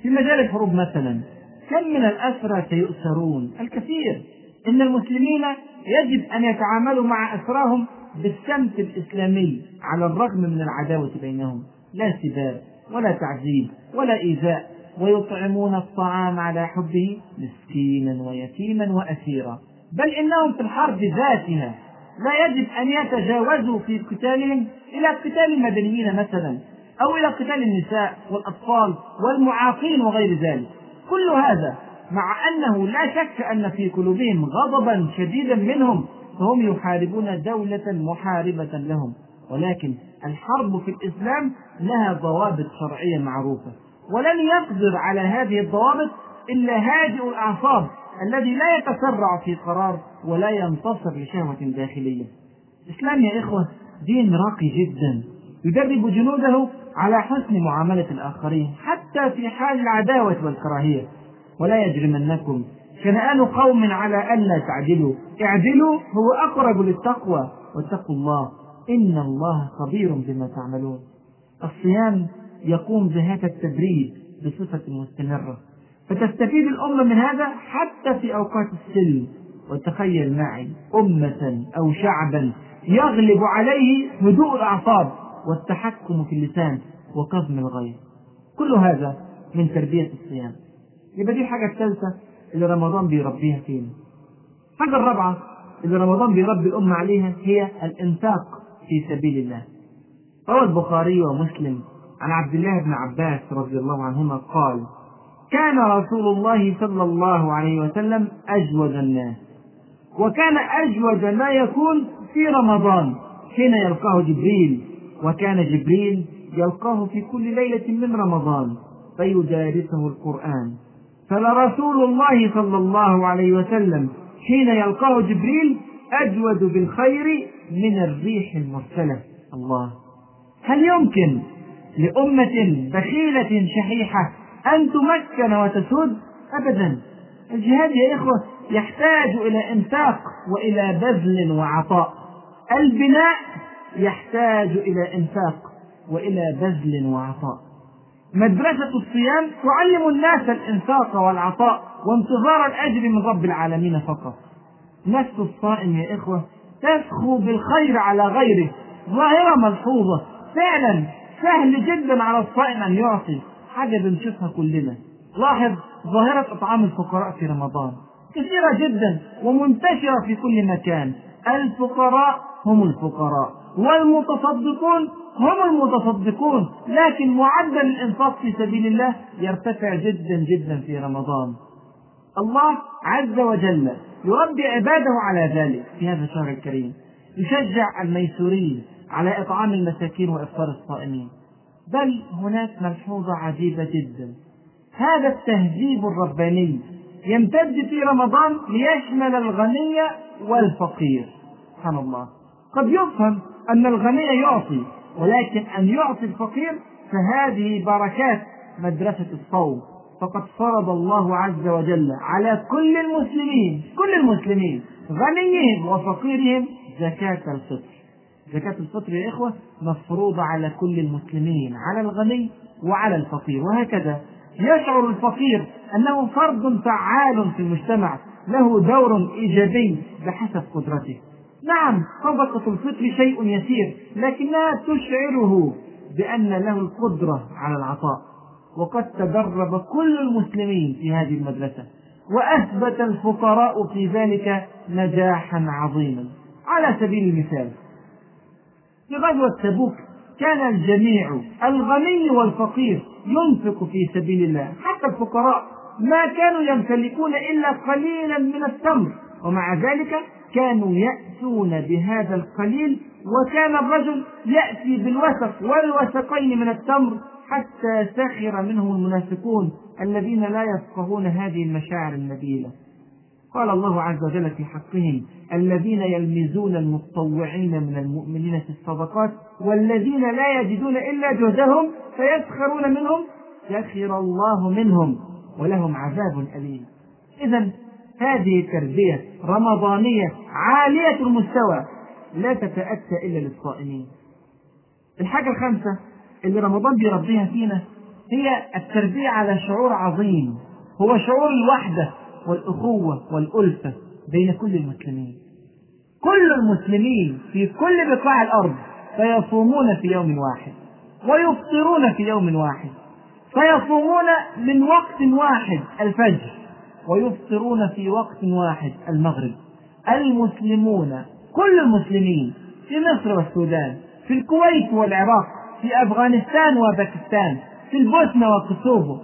في مجال الحروب مثلا كم من الأسرى سيؤسرون الكثير. إن المسلمين يجب أن يتعاملوا مع أسراهم بالسمت الإسلامي على الرغم من العداوة بينهم. لا سباب ولا تعذيب ولا إيذاء. ويطعمون الطعام على حبه مسكينا ويتيما وأسيرا. بل إنهم في الحرب ذاتها لا يجب أن يتجاوزوا في قتالهم إلى قتال المدنيين مثلا أو إلى قتال النساء والأطفال والمعاقين وغير ذلك. كل هذا مع أنه لا شك أن في قلوبهم غضبا شديدا منهم فهم يحاربون دولة محاربة لهم. ولكن الحرب في الإسلام لها ضوابط شرعية معروفة. ولن يقدر على هذه الضوابط إلا هادئ الأعصاب الذي لا يتسرع في قرار ولا ينتصر لشهوة داخلية. الإسلام يا إخوة دين راقي جدا يدرب جنوده على حسن معاملة الآخرين حتى في حال العداوة والكراهية. ولا يجرمنكم شنآن قوم على ألا تعدلوا. اعدلوا هو أقرب للتقوى. واتقوا الله إن الله خبير بما تعملون. الصيام يقوم بهذا التدريب بصفة مستمرة. فتستفيد الأمة من هذا حتى في أوقات السلم وتخيل معي أمة أو شعبا يغلب عليه هدوء الأعصاب والتحكم في اللسان وكظم الغيظ كل هذا من تربية الصيام. يبقى دي الحاجة الثالثة اللي رمضان بيربيها فينا الحاجة الرابعة اللي رمضان بيربي الأمة عليها هي الإنفاق في سبيل الله. روى البخاري ومسلم عن عبد الله بن عباس رضي الله عنهما قال كان رسول الله صلى الله عليه وسلم أجود الناس. وكان أجود ما يكون في رمضان حين يلقاه جبريل. وكان جبريل يلقاه في كل ليلة من رمضان فيدارسه القرآن. فلرسول الله صلى الله عليه وسلم حين يلقاه جبريل أجود بالخير من الريح المرسلة. الله. هل يمكن لأمة بخيلة شحيحة أن تمكن وتسود أبدا. الجهاد يا إخوة يحتاج إلى إنفاق وإلى بذل وعطاء. البناء يحتاج إلى إنفاق وإلى بذل وعطاء. مدرسة الصيام تعلم الناس الإنفاق والعطاء وانتظار الأجر من رب العالمين فقط. نفس الصائم يا إخوة تسخو بالخير على غيره. ظاهرة ملحوظة. فعلا سهل جدا على الصائم أن يعطي. حاجة بنشوفها كلنا. لاحظ ظاهرة إطعام الفقراء في رمضان. كثيرة جدا ومنتشرة في كل مكان. الفقراء هم الفقراء. والمتصدقون هم المتصدقون. لكن معدل الإنفاق في سبيل الله يرتفع جدا جدا في رمضان. الله عز وجل يربي عباده على ذلك في هذا الشهر الكريم. يشجع الميسورين على إطعام المساكين وإفطار الصائمين. بل هناك ملحوظة عجيبة جدا. هذا التهذيب الرباني يمتد في رمضان ليشمل الغني والفقير. سبحان الله. قد يفهم أن الغني يعطي ولكن أن يعطي الفقير فهذه بركات مدرسة الصوم. فقد فرض الله عز وجل على كل المسلمين كل المسلمين غنيهم وفقيرهم زكاة الفطر. زكاة الفطر يا إخوة مفروضة على كل المسلمين على الغني وعلى الفقير وهكذا. يشعر الفقير أنه فرد فعال في المجتمع له دور إيجابي بحسب قدرته. نعم صدقة الفطر شيء يسير لكنها تشعره بأن له القدرة على العطاء. وقد تدرب كل المسلمين في هذه المدرسة وأثبت الفقراء في ذلك نجاحا عظيما. على سبيل المثال في غزوة تبوك كان الجميع الغني والفقير ينفق في سبيل الله. حتى الفقراء ما كانوا يمتلكون إلا قليلا من التمر. ومع ذلك كانوا يأتون بهذا القليل وكان الرجل يأتي بالوسق والوسقين من التمر حتى سخر منهم المنافقون الذين لا يفقهون هذه المشاعر النبيلة. قال الله عز وجل في حقهم الذين يلمزون المتطوعين من المؤمنين في الصدقات والذين لا يجدون إلا جهدهم فيسخرون منهم سخر الله منهم ولهم عذاب أليم. إذا هذه تربية رمضانية عالية المستوى لا تتأتى إلا للصائمين. الحاجة الخامسة اللي رمضان بيربيها فينا هي التربية على شعور عظيم هو شعور الوحدة. والأخوة والألفة بين كل المسلمين. كل المسلمين في كل بقاع الأرض فيصومون في يوم واحد ويفطرون في يوم واحد فيصومون من وقت واحد الفجر ويفطرون في وقت واحد المغرب. المسلمون كل المسلمين في مصر والسودان في الكويت والعراق في أفغانستان وباكستان في البوسنة وكوسوفو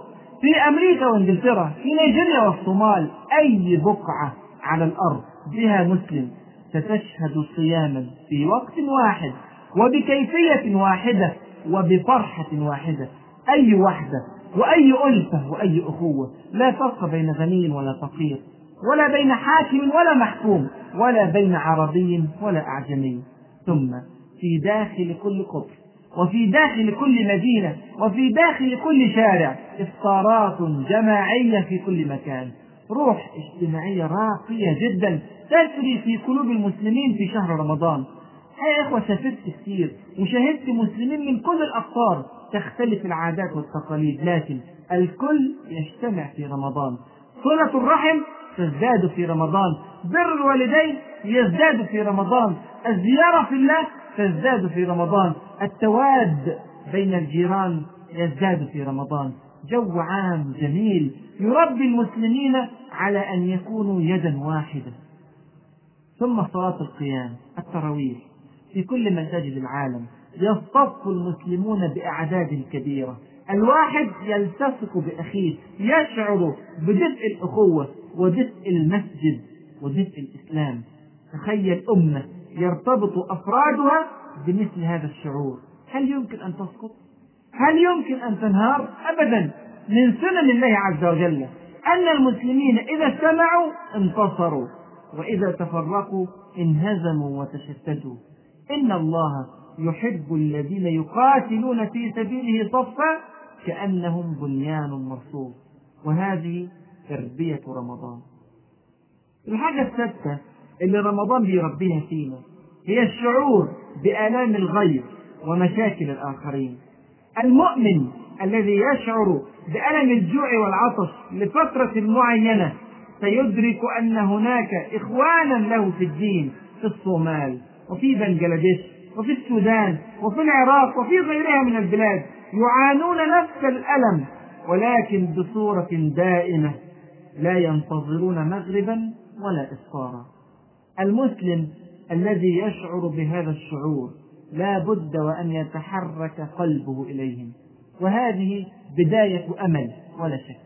في أمريكا وإنجلترا في نيجيريا والصومال أي بقعة على الأرض بها مسلم ستشهد صياما في وقت واحد وبكيفية واحدة وبفرحة واحدة. أي وحدة وأي ألفة وأي أخوة لا فرق بين غني ولا فقير ولا بين حاكم ولا محكوم ولا بين عربي ولا أعجمي. ثم في داخل كل قطر وفي داخل كل مدينة وفي داخل كل شارع إفطارات جماعية في كل مكان. روح اجتماعية راقية جدا تسري في قلوب المسلمين في شهر رمضان. يا إخوة سافرت كثير وشاهدت مسلمين من كل الأقطار تختلف العادات والتقاليد لكن الكل يجتمع في رمضان. صلة الرحم تزداد في رمضان. بر الوالدين يزداد في رمضان. الزيارة في الله تزداد في رمضان. التواد بين الجيران يزداد في رمضان. جو عام جميل يربي المسلمين على أن يكونوا يدا واحدة. ثم صلاة القيام التراويح. في كل مساجد العالم يصطف المسلمون بأعداد كبيرة. الواحد يلتصق بأخيه يشعر بدفء الأخوة ودفء المسجد ودفء الإسلام. تخيل أمة يرتبط أفرادها بمثل هذا الشعور. هل يمكن أن تسقط؟ هل يمكن أن تنهار؟ أبدا. من سنن الله عز وجل أن المسلمين إذا اجتمعوا انتصروا وإذا تفرقوا انهزموا وتشتتوا. إن الله يحب الذين يقاتلون في سبيله صفا كأنهم بنيان مرصوص. وهذه تربية رمضان. الحاجة السادسة اللي رمضان بيربيها فينا. هي الشعور بآلام الغير ومشاكل الآخرين. المؤمن الذي يشعر بألم الجوع والعطش لفترة معينة سيدرك أن هناك إخوانا له في الدين في الصومال وفي بنجلاديش وفي السودان وفي العراق وفي غيرها من البلاد يعانون نفس الألم ولكن بصورة دائمة لا ينتظرون مغربا ولا إفطارا. المسلم الذي يشعر بهذا الشعور لا بد وأن يتحرك قلبه إليهم. وهذه بداية أمل ولا شك.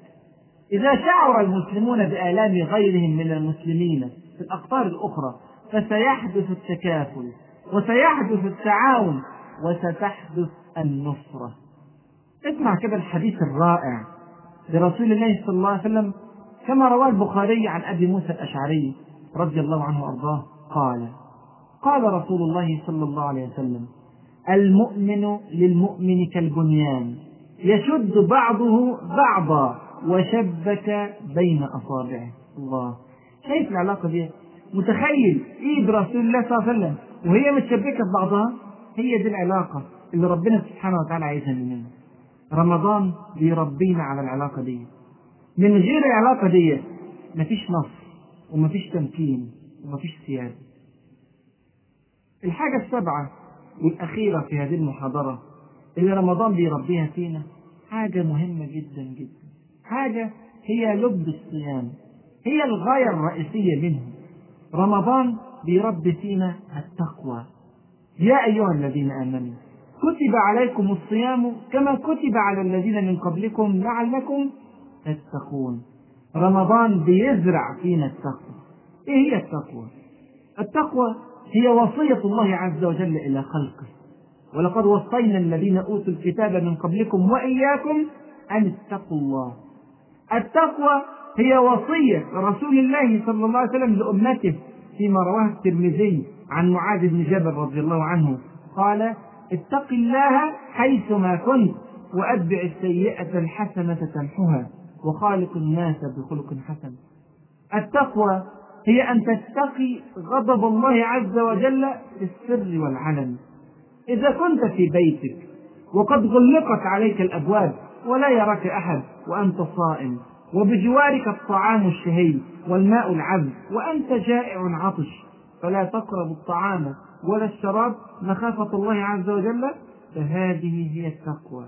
إذا شعر المسلمون بآلام غيرهم من المسلمين في الأقطار الأخرى فسيحدث التكافل وسيحدث التعاون وستحدث النصرة. اسمع كده الحديث الرائع لرسول الله صلى الله عليه وسلم كما رواه البخاري عن أبي موسى الأشعري. رضي الله عنه وأرضاه قال قال رسول الله صلى الله عليه وسلم المؤمن للمؤمن كالبنيان يشد بعضه بعضا وشبك بين أصابعه. الله. شايف العلاقة دي؟ متخيل إيد رسول الله صلى الله عليه وسلم وهي متشبكة ببعضها؟ هي دي العلاقة اللي ربنا سبحانه وتعالى عايزها مننا. رمضان بيربينا على العلاقة دي. من غير العلاقة دي مفيش نصر. ومفيش تمكين ومفيش سيادة الحاجة السابعة والأخيرة في هذه المحاضرة اللي رمضان بيربيها فينا حاجة مهمة جدا جدا. حاجة هي لب الصيام هي الغاية الرئيسية منه. رمضان بيربي فينا التقوى. يا أيها الذين آمنوا كتب عليكم الصيام كما كتب على الذين من قبلكم لعلكم تتقون. رمضان بيزرع فينا التقوى. إيه هي التقوى؟ التقوى هي وصية الله عز وجل إلى خلقه. ولقد وصينا الذين أوتوا الكتاب من قبلكم وإياكم أن اتقوا الله. التقوى هي وصية رسول الله صلى الله عليه وسلم لأمته فيما رواه الترمذي عن معاذ بن جبل رضي الله عنه. قال اتق الله حيثما كنت وأتبع السيئة الحسنة تمحها وخالق الناس بخلق حسن. التقوى هي أن تتقي غضب الله عز وجل في السر والعلن. إذا كنت في بيتك وقد غلقت عليك الأبواب ولا يراك أحد وأنت صائم وبجوارك الطعام الشهي والماء العذب وأنت جائع عطش فلا تقرب الطعام ولا الشراب مخافة الله عز وجل فهذه هي التقوى.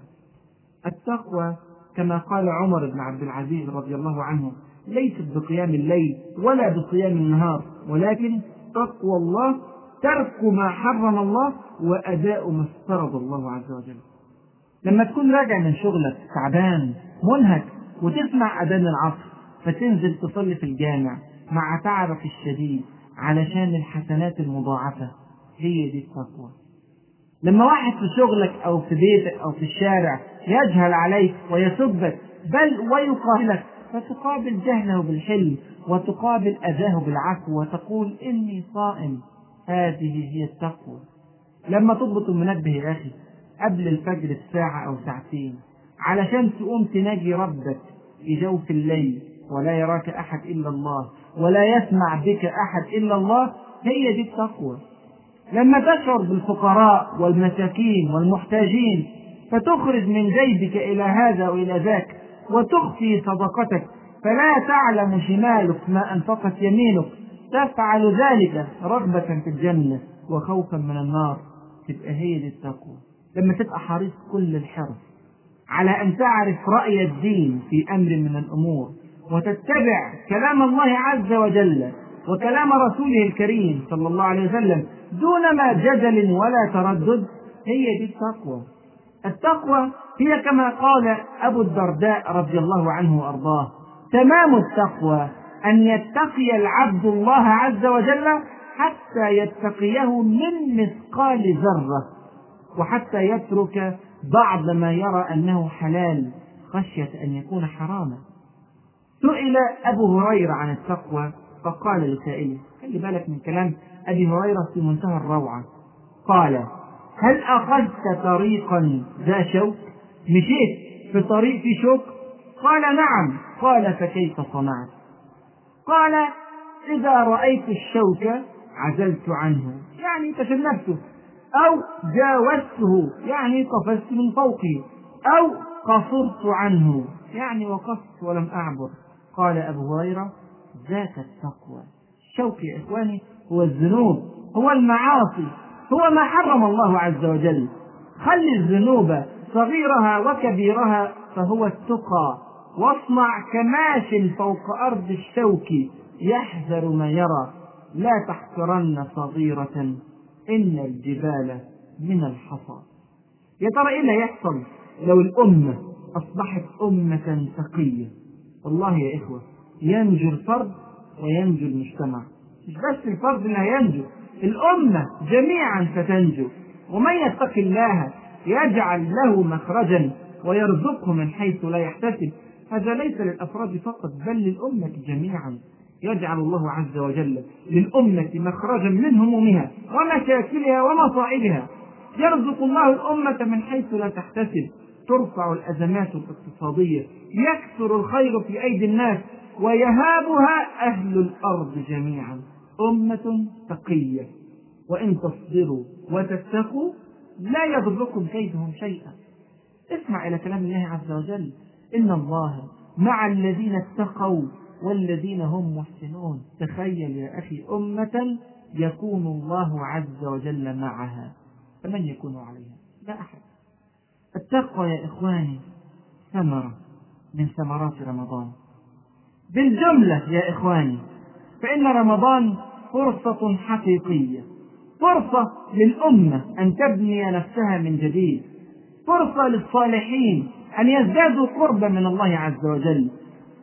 التقوى كما قال عمر بن عبد العزيز رضي الله عنه ليست بقيام الليل ولا بصيام النهار ولكن تقوى الله ترك ما حرم الله وأداء ما افترض الله عز وجل. لما تكون راجع من شغلك تعبان منهك وتسمع أذان العصر فتنزل تصلي في الجامع مع تعبك الشديد علشان الحسنات المضاعفة هي دي التقوى. لما واحد في شغلك أو في بيتك أو في الشارع يجهل عليك ويسبك بل ويقابلك. فتقابل جهله بالحلم وتقابل أذاه بالعفو وتقول إني صائم. هذه هي التقوى. لما تضبط المنبه يا أخي قبل الفجر بساعة أو ساعتين علشان تقوم تناجي ربك في جوف الليل ولا يراك أحد إلا الله ولا يسمع بك أحد إلا الله هي دي التقوى. لما تشعر بالفقراء والمساكين والمحتاجين فتخرج من جيبك إلى هذا وإلى ذاك وتخفي صدقتك فلا تعلم شمالك ما أنفقت يمينك. تفعل ذلك رغبة في الجنة وخوفا من النار. تبقى هي دي التقوى. لما تبقى حريص كل الحرص على أن تعرف رأي الدين في أمر من الأمور وتتبع كلام الله عز وجل وكلام رسوله الكريم صلى الله عليه وسلم دون ما جدل ولا تردد هي دي التقوى. التقوى هي كما قال أبو الدرداء رضي الله عنه وأرضاه. تمام التقوى أن يتقي العبد الله عز وجل حتى يتقيه من مثقال ذرة وحتى يترك بعض ما يرى أنه حلال خشية أن يكون حراما. سئل أبو هريرة عن التقوى فقال لسائله خلي بالك من كلام أبي هريرة في منتهى الروعة. قال هل أخذت طريقا ذا شوك؟ مشيت في طريق في شوك؟ قال نعم. قال فكيف صنعت؟ قال إذا رأيت الشوك عزلت عنه. يعني تجنبته أو جاوزته. يعني قفزت من فوقه أو قصرت عنه. يعني وقفت ولم أعبر. قال أبو هريرة ذاك التقوى. الشوك يا إخواني هو الذنوب. هو المعاصي. هو ما حرم الله عز وجل. خلي الذنوب صغيرها وكبيرها فهو التقى. واصنع كماش فوق أرض الشوك يحذر ما يرى. لا تحقرن صغيرة إن الجبال من الحصى. يا ترى إيه اللي هيحصل لو الأمة أصبحت أمة تقية؟ والله يا إخوة ينجو الفرد وينجو المجتمع. مش بس الفرد اللي هينجو. الأمة جميعا ستنجو ومن يتق الله يجعل له مخرجا ويرزقه من حيث لا يحتسب. هذا ليس للأفراد فقط بل للأمة جميعا. يجعل الله عز وجل للأمة مخرجا من همومها ومشاكلها ومصائبها يرزق الله الأمة من حيث لا تحتسب. ترفع الأزمات الاقتصادية يكثر الخير في أيدي الناس ويهابها أهل الأرض جميعا. أمة تقية. وإن تصبروا وتتقوا لا يضركم كيدهم شيئا. اسمع إلى كلام الله عز وجل. إن الله مع الذين اتقوا والذين هم محسنون. تخيل يا أخي أمة يكون الله عز وجل معها. فمن يكون عليها؟ لا أحد. التقوى يا إخواني ثمرة من ثمرات رمضان. بالجملة يا إخواني فإن رمضان فرصة حقيقية. فرصة للأمة أن تبني نفسها من جديد. فرصة للصالحين أن يزدادوا قربا من الله عز وجل.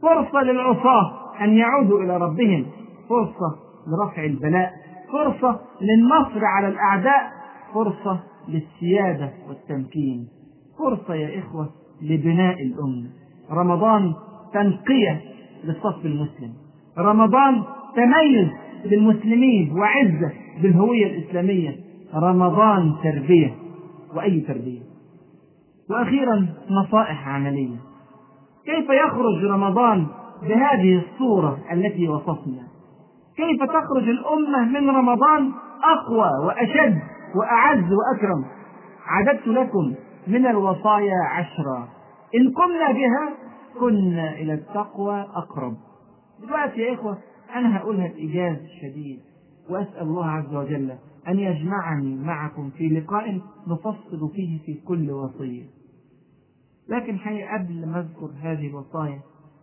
فرصة للعصاة أن يعودوا إلى ربهم. فرصة لرفع البلاء. فرصة للنصر على الأعداء. فرصة للسيادة والتمكين. فرصة يا إخوة لبناء الأمة. رمضان تنقية للصف المسلم. رمضان تميز للمسلمين وعزة بالهوية الإسلامية. رمضان تربية وأي تربية؟ وأخيرا نصائح عملية. كيف يخرج رمضان بهذه الصورة التي وصفنا؟ كيف تخرج الأمة من رمضان أقوى وأشد وأعز وأكرم؟ عددت لكم من الوصايا عشرة. إن قمنا بها كنا إلى التقوى أقرب. دلوقتي يا إخوة أنا هقولها بإيجاز شديد وأسأل الله عز وجل أن يجمعني معكم في لقاء نفصل فيه في كل وصية. لكن حقيقة قبل ما أذكر هذه الوصايا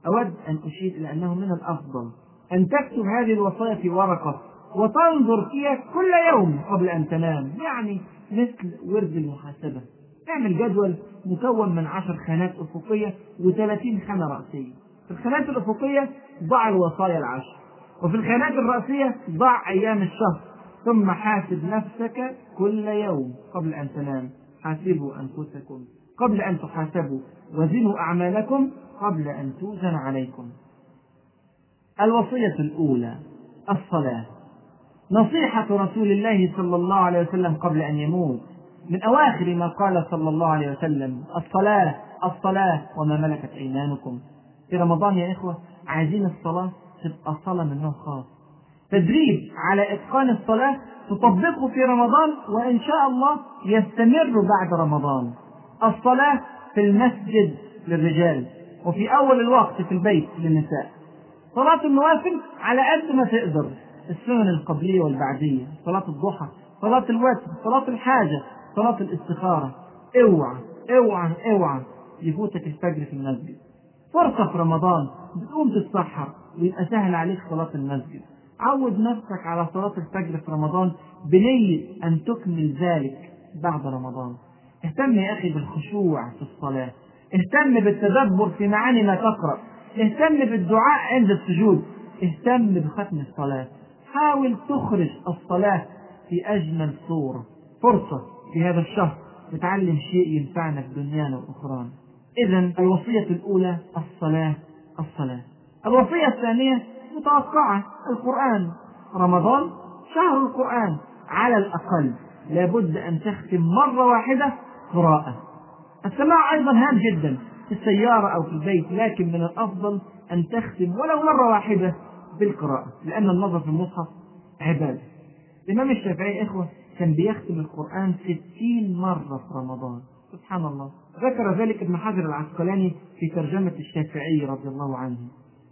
أود أن أشير إلى أنه من الأفضل أن تكتب هذه الوصايا في ورقة وتنظر فيها كل يوم قبل أن تنام يعني مثل ورد المحاسبة. اعمل جدول مكون من عشر خانات أفقية وثلاثين خانة رأسية. في الخانات الأفقية ضع الوصايا العشر. وفي الخانات الرأسية ضع أيام الشهر ثم حاسب نفسك كل يوم قبل أن تنام. حاسبوا أنفسكم قبل أن تحاسبوا وزنوا أعمالكم قبل أن توزن عليكم. الوصية الأولى الصلاة. نصيحة رسول الله صلى الله عليه وسلم قبل أن يموت. من أواخر ما قال صلى الله عليه وسلم الصلاة الصلاة وما ملكت أيمانكم. في رمضان يا إخوة عايزين الصلاة؟ تبقى صلاة من نوع خاص. تدريب على إتقان الصلاة تطبقه في رمضان وإن شاء الله يستمر بعد رمضان. الصلاة في المسجد للرجال وفي أول الوقت في البيت للنساء. صلاة النوافل على قد ما تقدر السنن القبلية والبعدية صلاة الضحى صلاة الوتر صلاة الحاجة صلاة الاستخارة. اوعى اوعى اوعى يفوتك الفجر في المسجد. فرصة في رمضان بتقوم تتسحر ويبقى سهل عليك صلاة المسجد. عود نفسك على صلاة الفجر في رمضان بنية أن تكمل ذلك بعد رمضان. اهتم يا أخي بالخشوع في الصلاة. اهتم بالتدبر في معاني ما تقرأ. اهتم بالدعاء عند السجود. اهتم بختم الصلاة. حاول تخرج الصلاة في أجمل صورة. فرصة في هذا الشهر نتعلم شيء ينفعنا في دنيانا وأخرانا. إذا الوصية الأولى الصلاة الصلاة. الوصية الثانية متوقعة القرآن. رمضان شهر القرآن على الأقل. لابد أن تختم مرة واحدة قراءة. السماع أيضا هام جدا في السيارة أو في البيت لكن من الأفضل أن تختم ولو مرة واحدة بالقراءة لأن النظر في المصحف عبادة. الإمام الشافعي إخوة كان بيختم القرآن ستين مرة في رمضان. سبحان الله. ذكر ذلك ابن حجر العسقلاني في ترجمة الشافعي رضي الله عنه.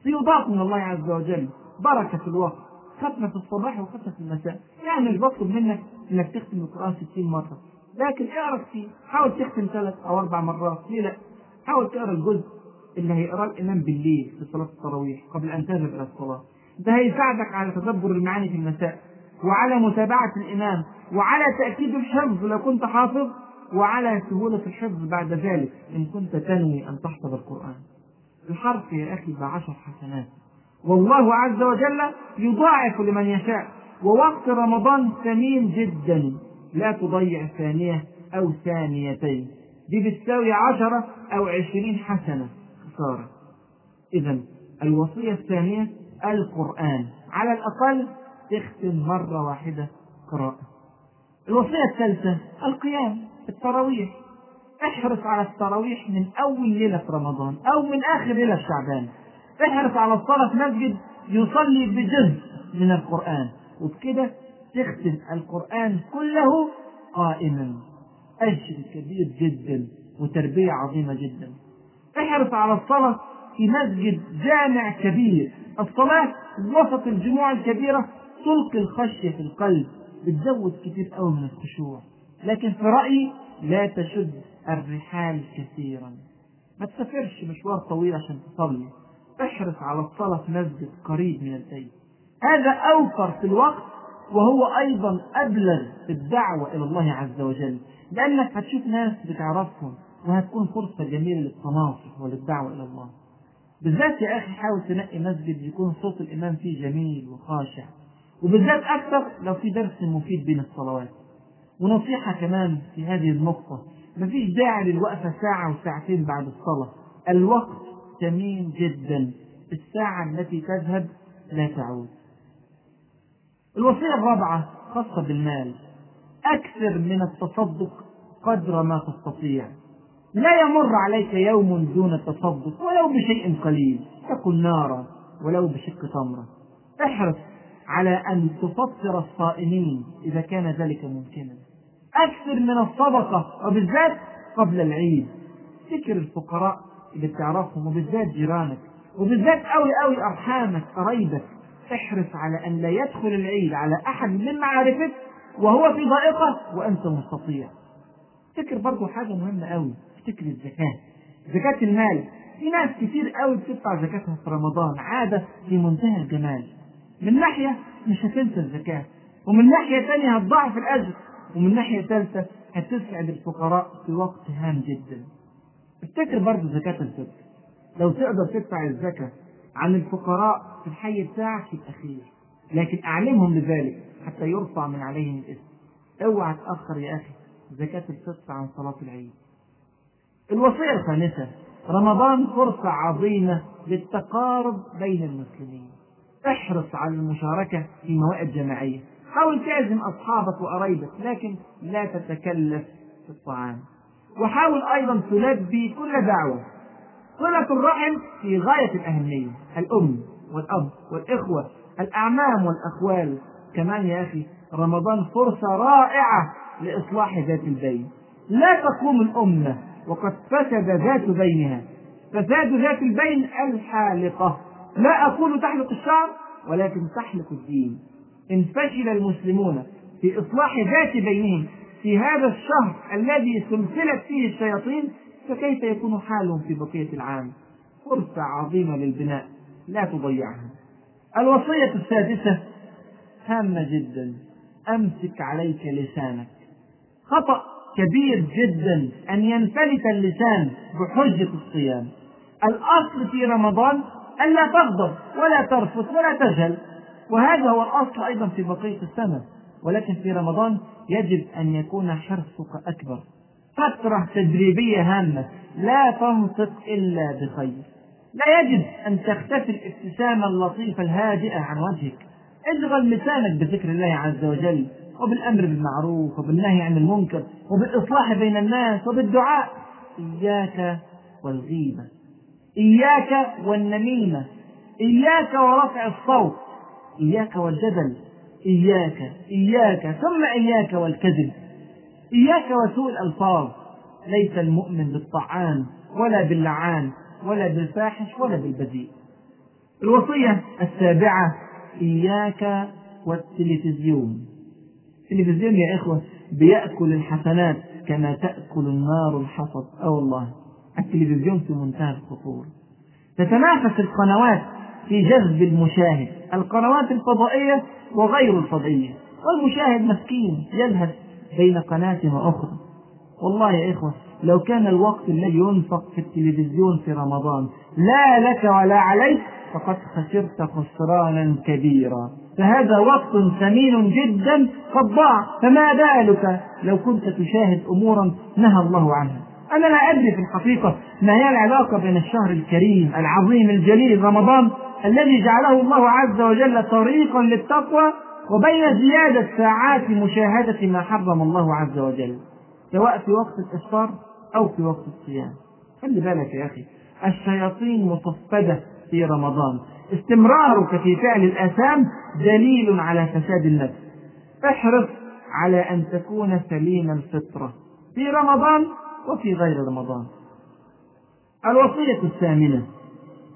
سيضاف من الله عز وجل بركة في الوقت. ختمة في الصباح وختمة في المساء. يعني مش بطلب منك إنك تختم القرآن 60 مرة. لكن اعرف فيه حاول تختم ثلاث أو أربع مرات. ليه لا؟ حاول تقرأ الجزء اللي هيقرأه الإمام بالليل في صلاة التراويح قبل أن تذهب إلى الصلاة. ده هيساعدك على تدبر المعاني في المساء وعلى متابعة الإمام وعلى تأكيد الحفظ لو كنت حافظ وعلى سهولة الحفظ بعد ذلك. إن كنت تنوي أن تحفظ القرآن. الحرف يا أخي بعشر حسنات. والله عز وجل يضاعف لمن يشاء. ووقت رمضان ثمين جدا. لا تضيع ثانية أو ثانيتين. دي بتساوي عشرة أو عشرين حسنة. خسارة. إذا الوصية الثانية القرآن. على الأقل تختم مرة واحدة قراءة. الوصية الثالثة القيام التراويح. احرص على التراويح من أول ليلة في رمضان أو من آخر ليلة في شعبان. احرص على الصلاة في مسجد يصلي بجزء من القرآن. وبكده تختم القرآن كله قائما. أجر كبير جدا وتربية عظيمة جدا. احرص على الصلاة في مسجد جامع كبير. الصلاة وسط الجموع الكبيرة تلقي الخشية في القلب بتزود كتير قوي من الخشوع. لكن في رأيي لا تشد الرحال كثيرا. ما تسافرش مشوار طويل عشان تصلي. احرص على الصلاة في مسجد قريب من البيت. هذا أوفر في الوقت وهو أيضا أبلغ في الدعوة إلى الله عز وجل. لأنك هتشوف ناس بتعرفهم وهتكون فرصة جميلة للتناصح وللدعوة إلى الله. بالذات يا أخي حاول تنقي مسجد يكون صوت الإمام فيه جميل وخاشع. وبالذات أكثر لو في درس مفيد بين الصلوات. ونصيحة كمان في هذه النقطة مفيش داعي للوقفة ساعة وساعتين بعد الصلاة. الوقت ثمين جدا. الساعة التي تذهب لا تعود. الوصية الرابعة خاصة بالمال. أكثر من التصدق قدر ما تستطيع. لا يمر عليك يوم دون التصدق ولو بشيء قليل. تكن نارا ولو بشق تمرة. احرص على أن تفطر الصائمين إذا كان ذلك ممكنا. أكثر من الصدقة وبالذات قبل العيد. فكر الفقراء اللي بتعرفهم وبالذات جيرانك وبالذات أوي أوي أرحامك قرايبك. احرص على أن لا يدخل العيد على أحد من معارفك وهو في ضائقة وأنت مستطيع. افتكر برضو حاجة مهمة أوي افتكر الزكاة. زكاة المال. في ناس كتير قوي بتدفع زكاتها في رمضان عادة في منتهى الجمال. من ناحية مش هتنسى الزكاة ومن ناحية تانية هتضاعف الأجر. ومن ناحية ثالثة هتسعد الفقراء في وقت هام جدا. افتكر برضه زكاة الفطر. لو تقدر تدفع الزكاة عن الفقراء في الحي بتاعك يبقى خير لكن أعلمهم بذلك حتى يرفع من عليهم الإثم. أوعى تأخر يا أخي زكاة الفطر عن صلاة العيد. الوصية الخامسة رمضان فرصة عظيمة للتقارب بين المسلمين. احرص على المشاركة في موائد جماعية. حاول تعزم أصحابك وقرايبك لكن لا تتكلف في الطعام. وحاول أيضا تلبي كل دعوة. صلة الرحم في غاية الأهمية. الأم والأب والإخوة الأعمام والأخوال. كمان يا أخي رمضان فرصة رائعة لإصلاح ذات البين. لا تقوم الأمة وقد فسد ذات بينها. فساد ذات البين الحالقة. لا أقول تحلق الشعر ولكن تحلق الدين. إن فشل المسلمون في إصلاح ذات بينهم في هذا الشهر الذي سلسلت فيه الشياطين فكيف يكون حالهم في بقية العام؟ فرصة عظيمة للبناء لا تضيعها. الوصية السادسة هامة جدا أمسك عليك لسانك. خطأ كبير جدا أن ينفلت اللسان بحجة الصيام. الأصل في رمضان ألا تغضب ولا ترفث ولا تجهل وهذا هو الأصل أيضا في بقية السنة ولكن في رمضان يجب أن يكون حرصك أكبر. فترة تدريبية هامة لا تنطق إلا بخير. لا يجب أن تختفي الابتسامة اللطيفة الهادئة عن وجهك. اشغل لسانك بذكر الله عز وجل وبالأمر بالمعروف وبالنهي عن المنكر وبالإصلاح بين الناس وبالدعاء. إياك والغيبة. إياك والنميمة. إياك ورفع الصوت. إياك والجدل إياك إياك ثم إياك والكذب. إياك وسوء الألفاظ. ليس المؤمن بالطعان ولا باللعان ولا بالفاحش ولا بالبذيء. الوصية السابعة إياك والتلفزيون. التلفزيون يا إخوة بيأكل الحسنات كما تأكل النار الحطب. أو والله التلفزيون في منتهى الخطورة تتنافس القنوات في جذب المشاهد. القنوات الفضائية وغير الفضائية. والمشاهد مسكين يلهث بين قناة وأخرى. والله يا إخوة لو كان الوقت الذي ينفق في التلفزيون في رمضان لا لك ولا عليك فقد خسرت خسرانا كبيرا. فهذا وقت ثمين جدا قد ضاع فما بالك لو كنت تشاهد أمورا نهى الله عنها. أنا لا أدري في الحقيقة ما هي العلاقة بين الشهر الكريم العظيم الجليل رمضان الذي جعله الله عز وجل طريقا للتقوى وبين زيادة ساعات مشاهدة ما حرم الله عز وجل سواء في وقت الإفطار أو في وقت الصيام. خلي بالك يا أخي الشياطين مصفدة في رمضان. استمرارك في فعل الآثام دليل على فساد النفس. احرص على أن تكون سليم الفطرة في رمضان وفي غير رمضان. الوصية الثامنة.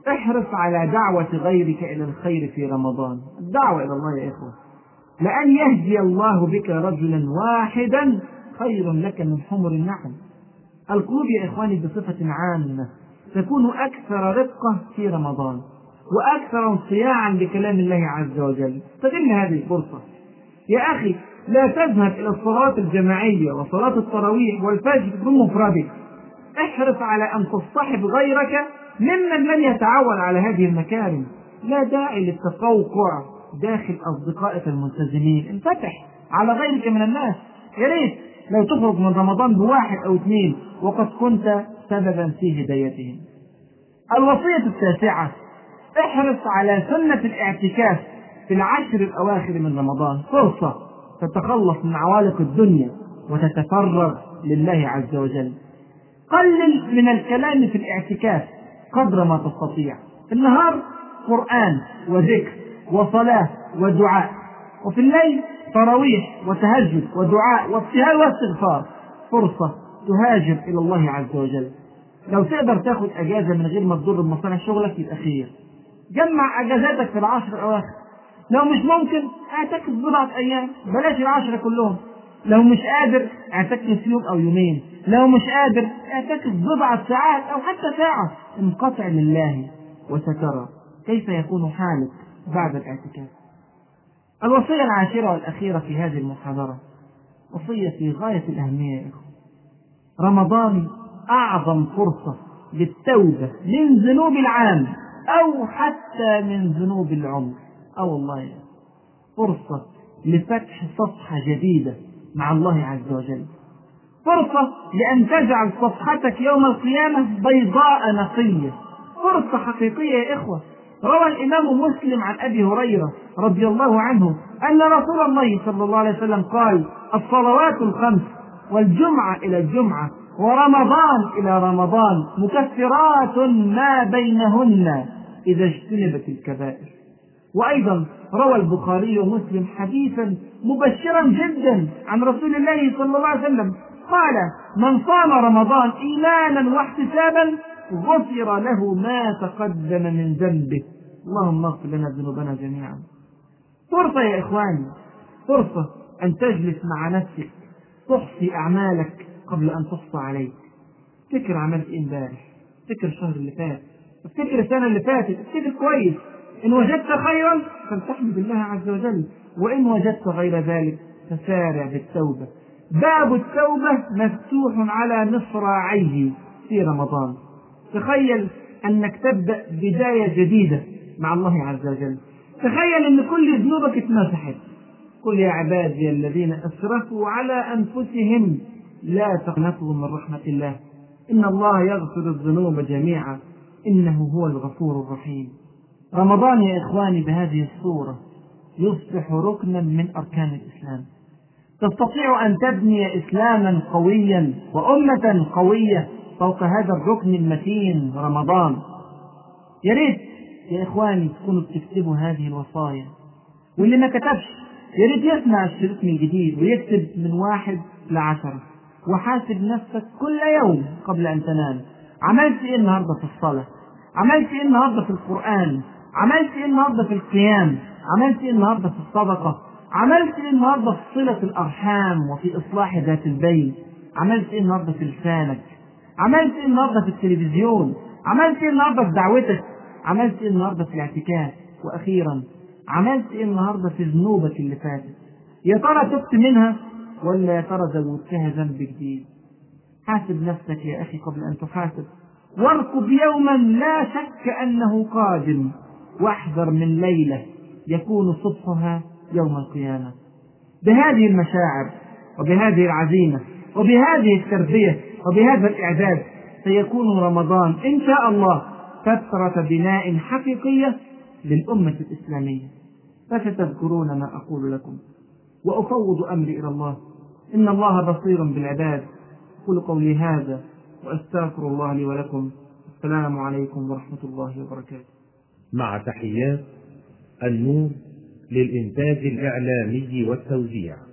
احرص على دعوة غيرك إلى الخير في رمضان. الدعوة إلى الله يا إخوة. لأن يهدي الله بك رجلا واحدا خير لك من حمر النعم. القلوب يا إخواني بصفة عامة تكون أكثر رقة في رمضان وأكثر انصياعا بكلام الله عز وجل. استغل هذه الفرصة. يا أخي لا تذهب إلى الصلاة الجماعية وصلاة التراويح والفجر بمفردك. احرص على أن تصطحب غيرك ممن لم يتعود على هذه المكارم لا داعي للتقوقع داخل أصدقائك الملتزمين انفتح على غيرك من الناس. يا ريت لو تخرج من رمضان بواحد أو اثنين وقد كنت سببا في هدايتهم. الوصية التاسعة احرص على سنة الاعتكاف في العشر الأواخر من رمضان. فرصة تتخلص من عوالق الدنيا وتتفرغ لله عز وجل. قلل من الكلام في الاعتكاف. قدر ما تستطيع. النهار قرآن وذكر وصلاة ودعاء. وفي الليل تراويح وتهجد ودعاء وابتهال واستغفار. فرصة تهاجر إلى الله عز وجل. لو تقدر تاخد أجازة من غير ما تضر بمصالح شغلك يبقى خير. جمع أجازاتك في العشر الأواخر. لو مش ممكن اعتكف بضعة أيام. بلاش العشرة كلهم. لو مش قادر اعتكف يوم أو يومين. لو مش قادر اعتكف بضعة ساعات أو حتى ساعة. انقطع لله وسترى كيف يكون حالك بعد الاعتكاف. الوصية العاشرة والأخيرة في هذه المحاضرة وصية في غاية الأهمية يا إخوة. رمضان أعظم فرصة للتوبة من ذنوب العام أو حتى من ذنوب العمر. أو والله فرصة لفتح صفحة جديدة مع الله عز وجل. فرصة لأن تجعل صفحتك يوم القيامة بيضاء نقية. فرصة حقيقية يا إخوة. روى الإمام مسلم عن أبي هريرة رضي الله عنه أن رسول الله صلى الله عليه وسلم قال الصلوات الخمس والجمعة إلى الجمعة ورمضان إلى رمضان مكفرات ما بينهن إذا اجتنبت الكبائر. وأيضا روى البخاري ومسلم حديثا مبشرا جدا عن رسول الله صلى الله عليه وسلم قال من صام رمضان إيمانا واحتسابا غفر له ما تقدم من ذنبه. اللهم اغفر لنا ذنوبنا جميعا. فرصة يا إخواني فرصة أن تجلس مع نفسك تحصي أعمالك قبل أن تحصى عليك. افتكر عملت إيه إمبارح افتكر الشهر اللي فات افتكر السنة اللي فاتت افتكر كويس. إن وجدت خيرا فلتحمد الله عز وجل وإن وجدت غير ذلك فسارع بالتوبة. باب التوبة مفتوح على مصراعيه في رمضان. تخيل أنك تبدأ بداية جديدة مع الله عز وجل. تخيل أن كل ذنوبك اتمسحت. قل يا عبادي الذين أسرفوا على أنفسهم لا تقنطوا من رحمة الله. إن الله يغفر الذنوب جميعا. إنه هو الغفور الرحيم. رمضان يا إخواني بهذه الصورة يصبح ركنا من أركان الإسلام. تستطيع أن تبني إسلاما قويا وأمة قوية فوق هذا الركن المتين رمضان. يا ريت يا إخواني تكونوا بتكتبوا هذه الوصايا. واللي ما كتبش يا ريت يسمع الشريط من جديد ويكتب من واحد لعشرة وحاسب نفسك كل يوم قبل أن تنام. عملت إيه النهاردة في الصلاة؟ عملت إيه النهاردة في القرآن؟ عملت إيه النهاردة في القيام؟ عملت إيه النهاردة في الصدقة؟ عملت إيه النهاردة في صلة الأرحام وفي إصلاح ذات البين عملت إيه النهاردة في لسانك؟ عملت إيه النهاردة في التلفزيون؟ عملت إيه النهاردة في دعوتك؟ عملت إيه النهاردة في الاعتكاف؟ وأخيرا عملت إيه النهاردة في ذنوبك اللي فاتت؟ يا ترى تبت منها ولا يا ترى زودتها ذنب جديد؟ حاسب نفسك يا أخي قبل أن تحاسب. واركض يوما لا شك أنه قادم. واحذر من ليلة يكون صبحها يوم القيامة. بهذه المشاعر وبهذه العزيمة وبهذه التربية وبهذا الإعداد سيكون رمضان إن شاء الله فترة بناء حقيقية للأمة الإسلامية. فستذكرون ما أقول لكم. وأفوض أمري إلى الله. إن الله بصير بالعباد. أقول قولي هذا وأستغفر الله لي ولكم. السلام عليكم ورحمة الله وبركاته. مع تحيات النور للإنتاج الإعلامي والتوزيع.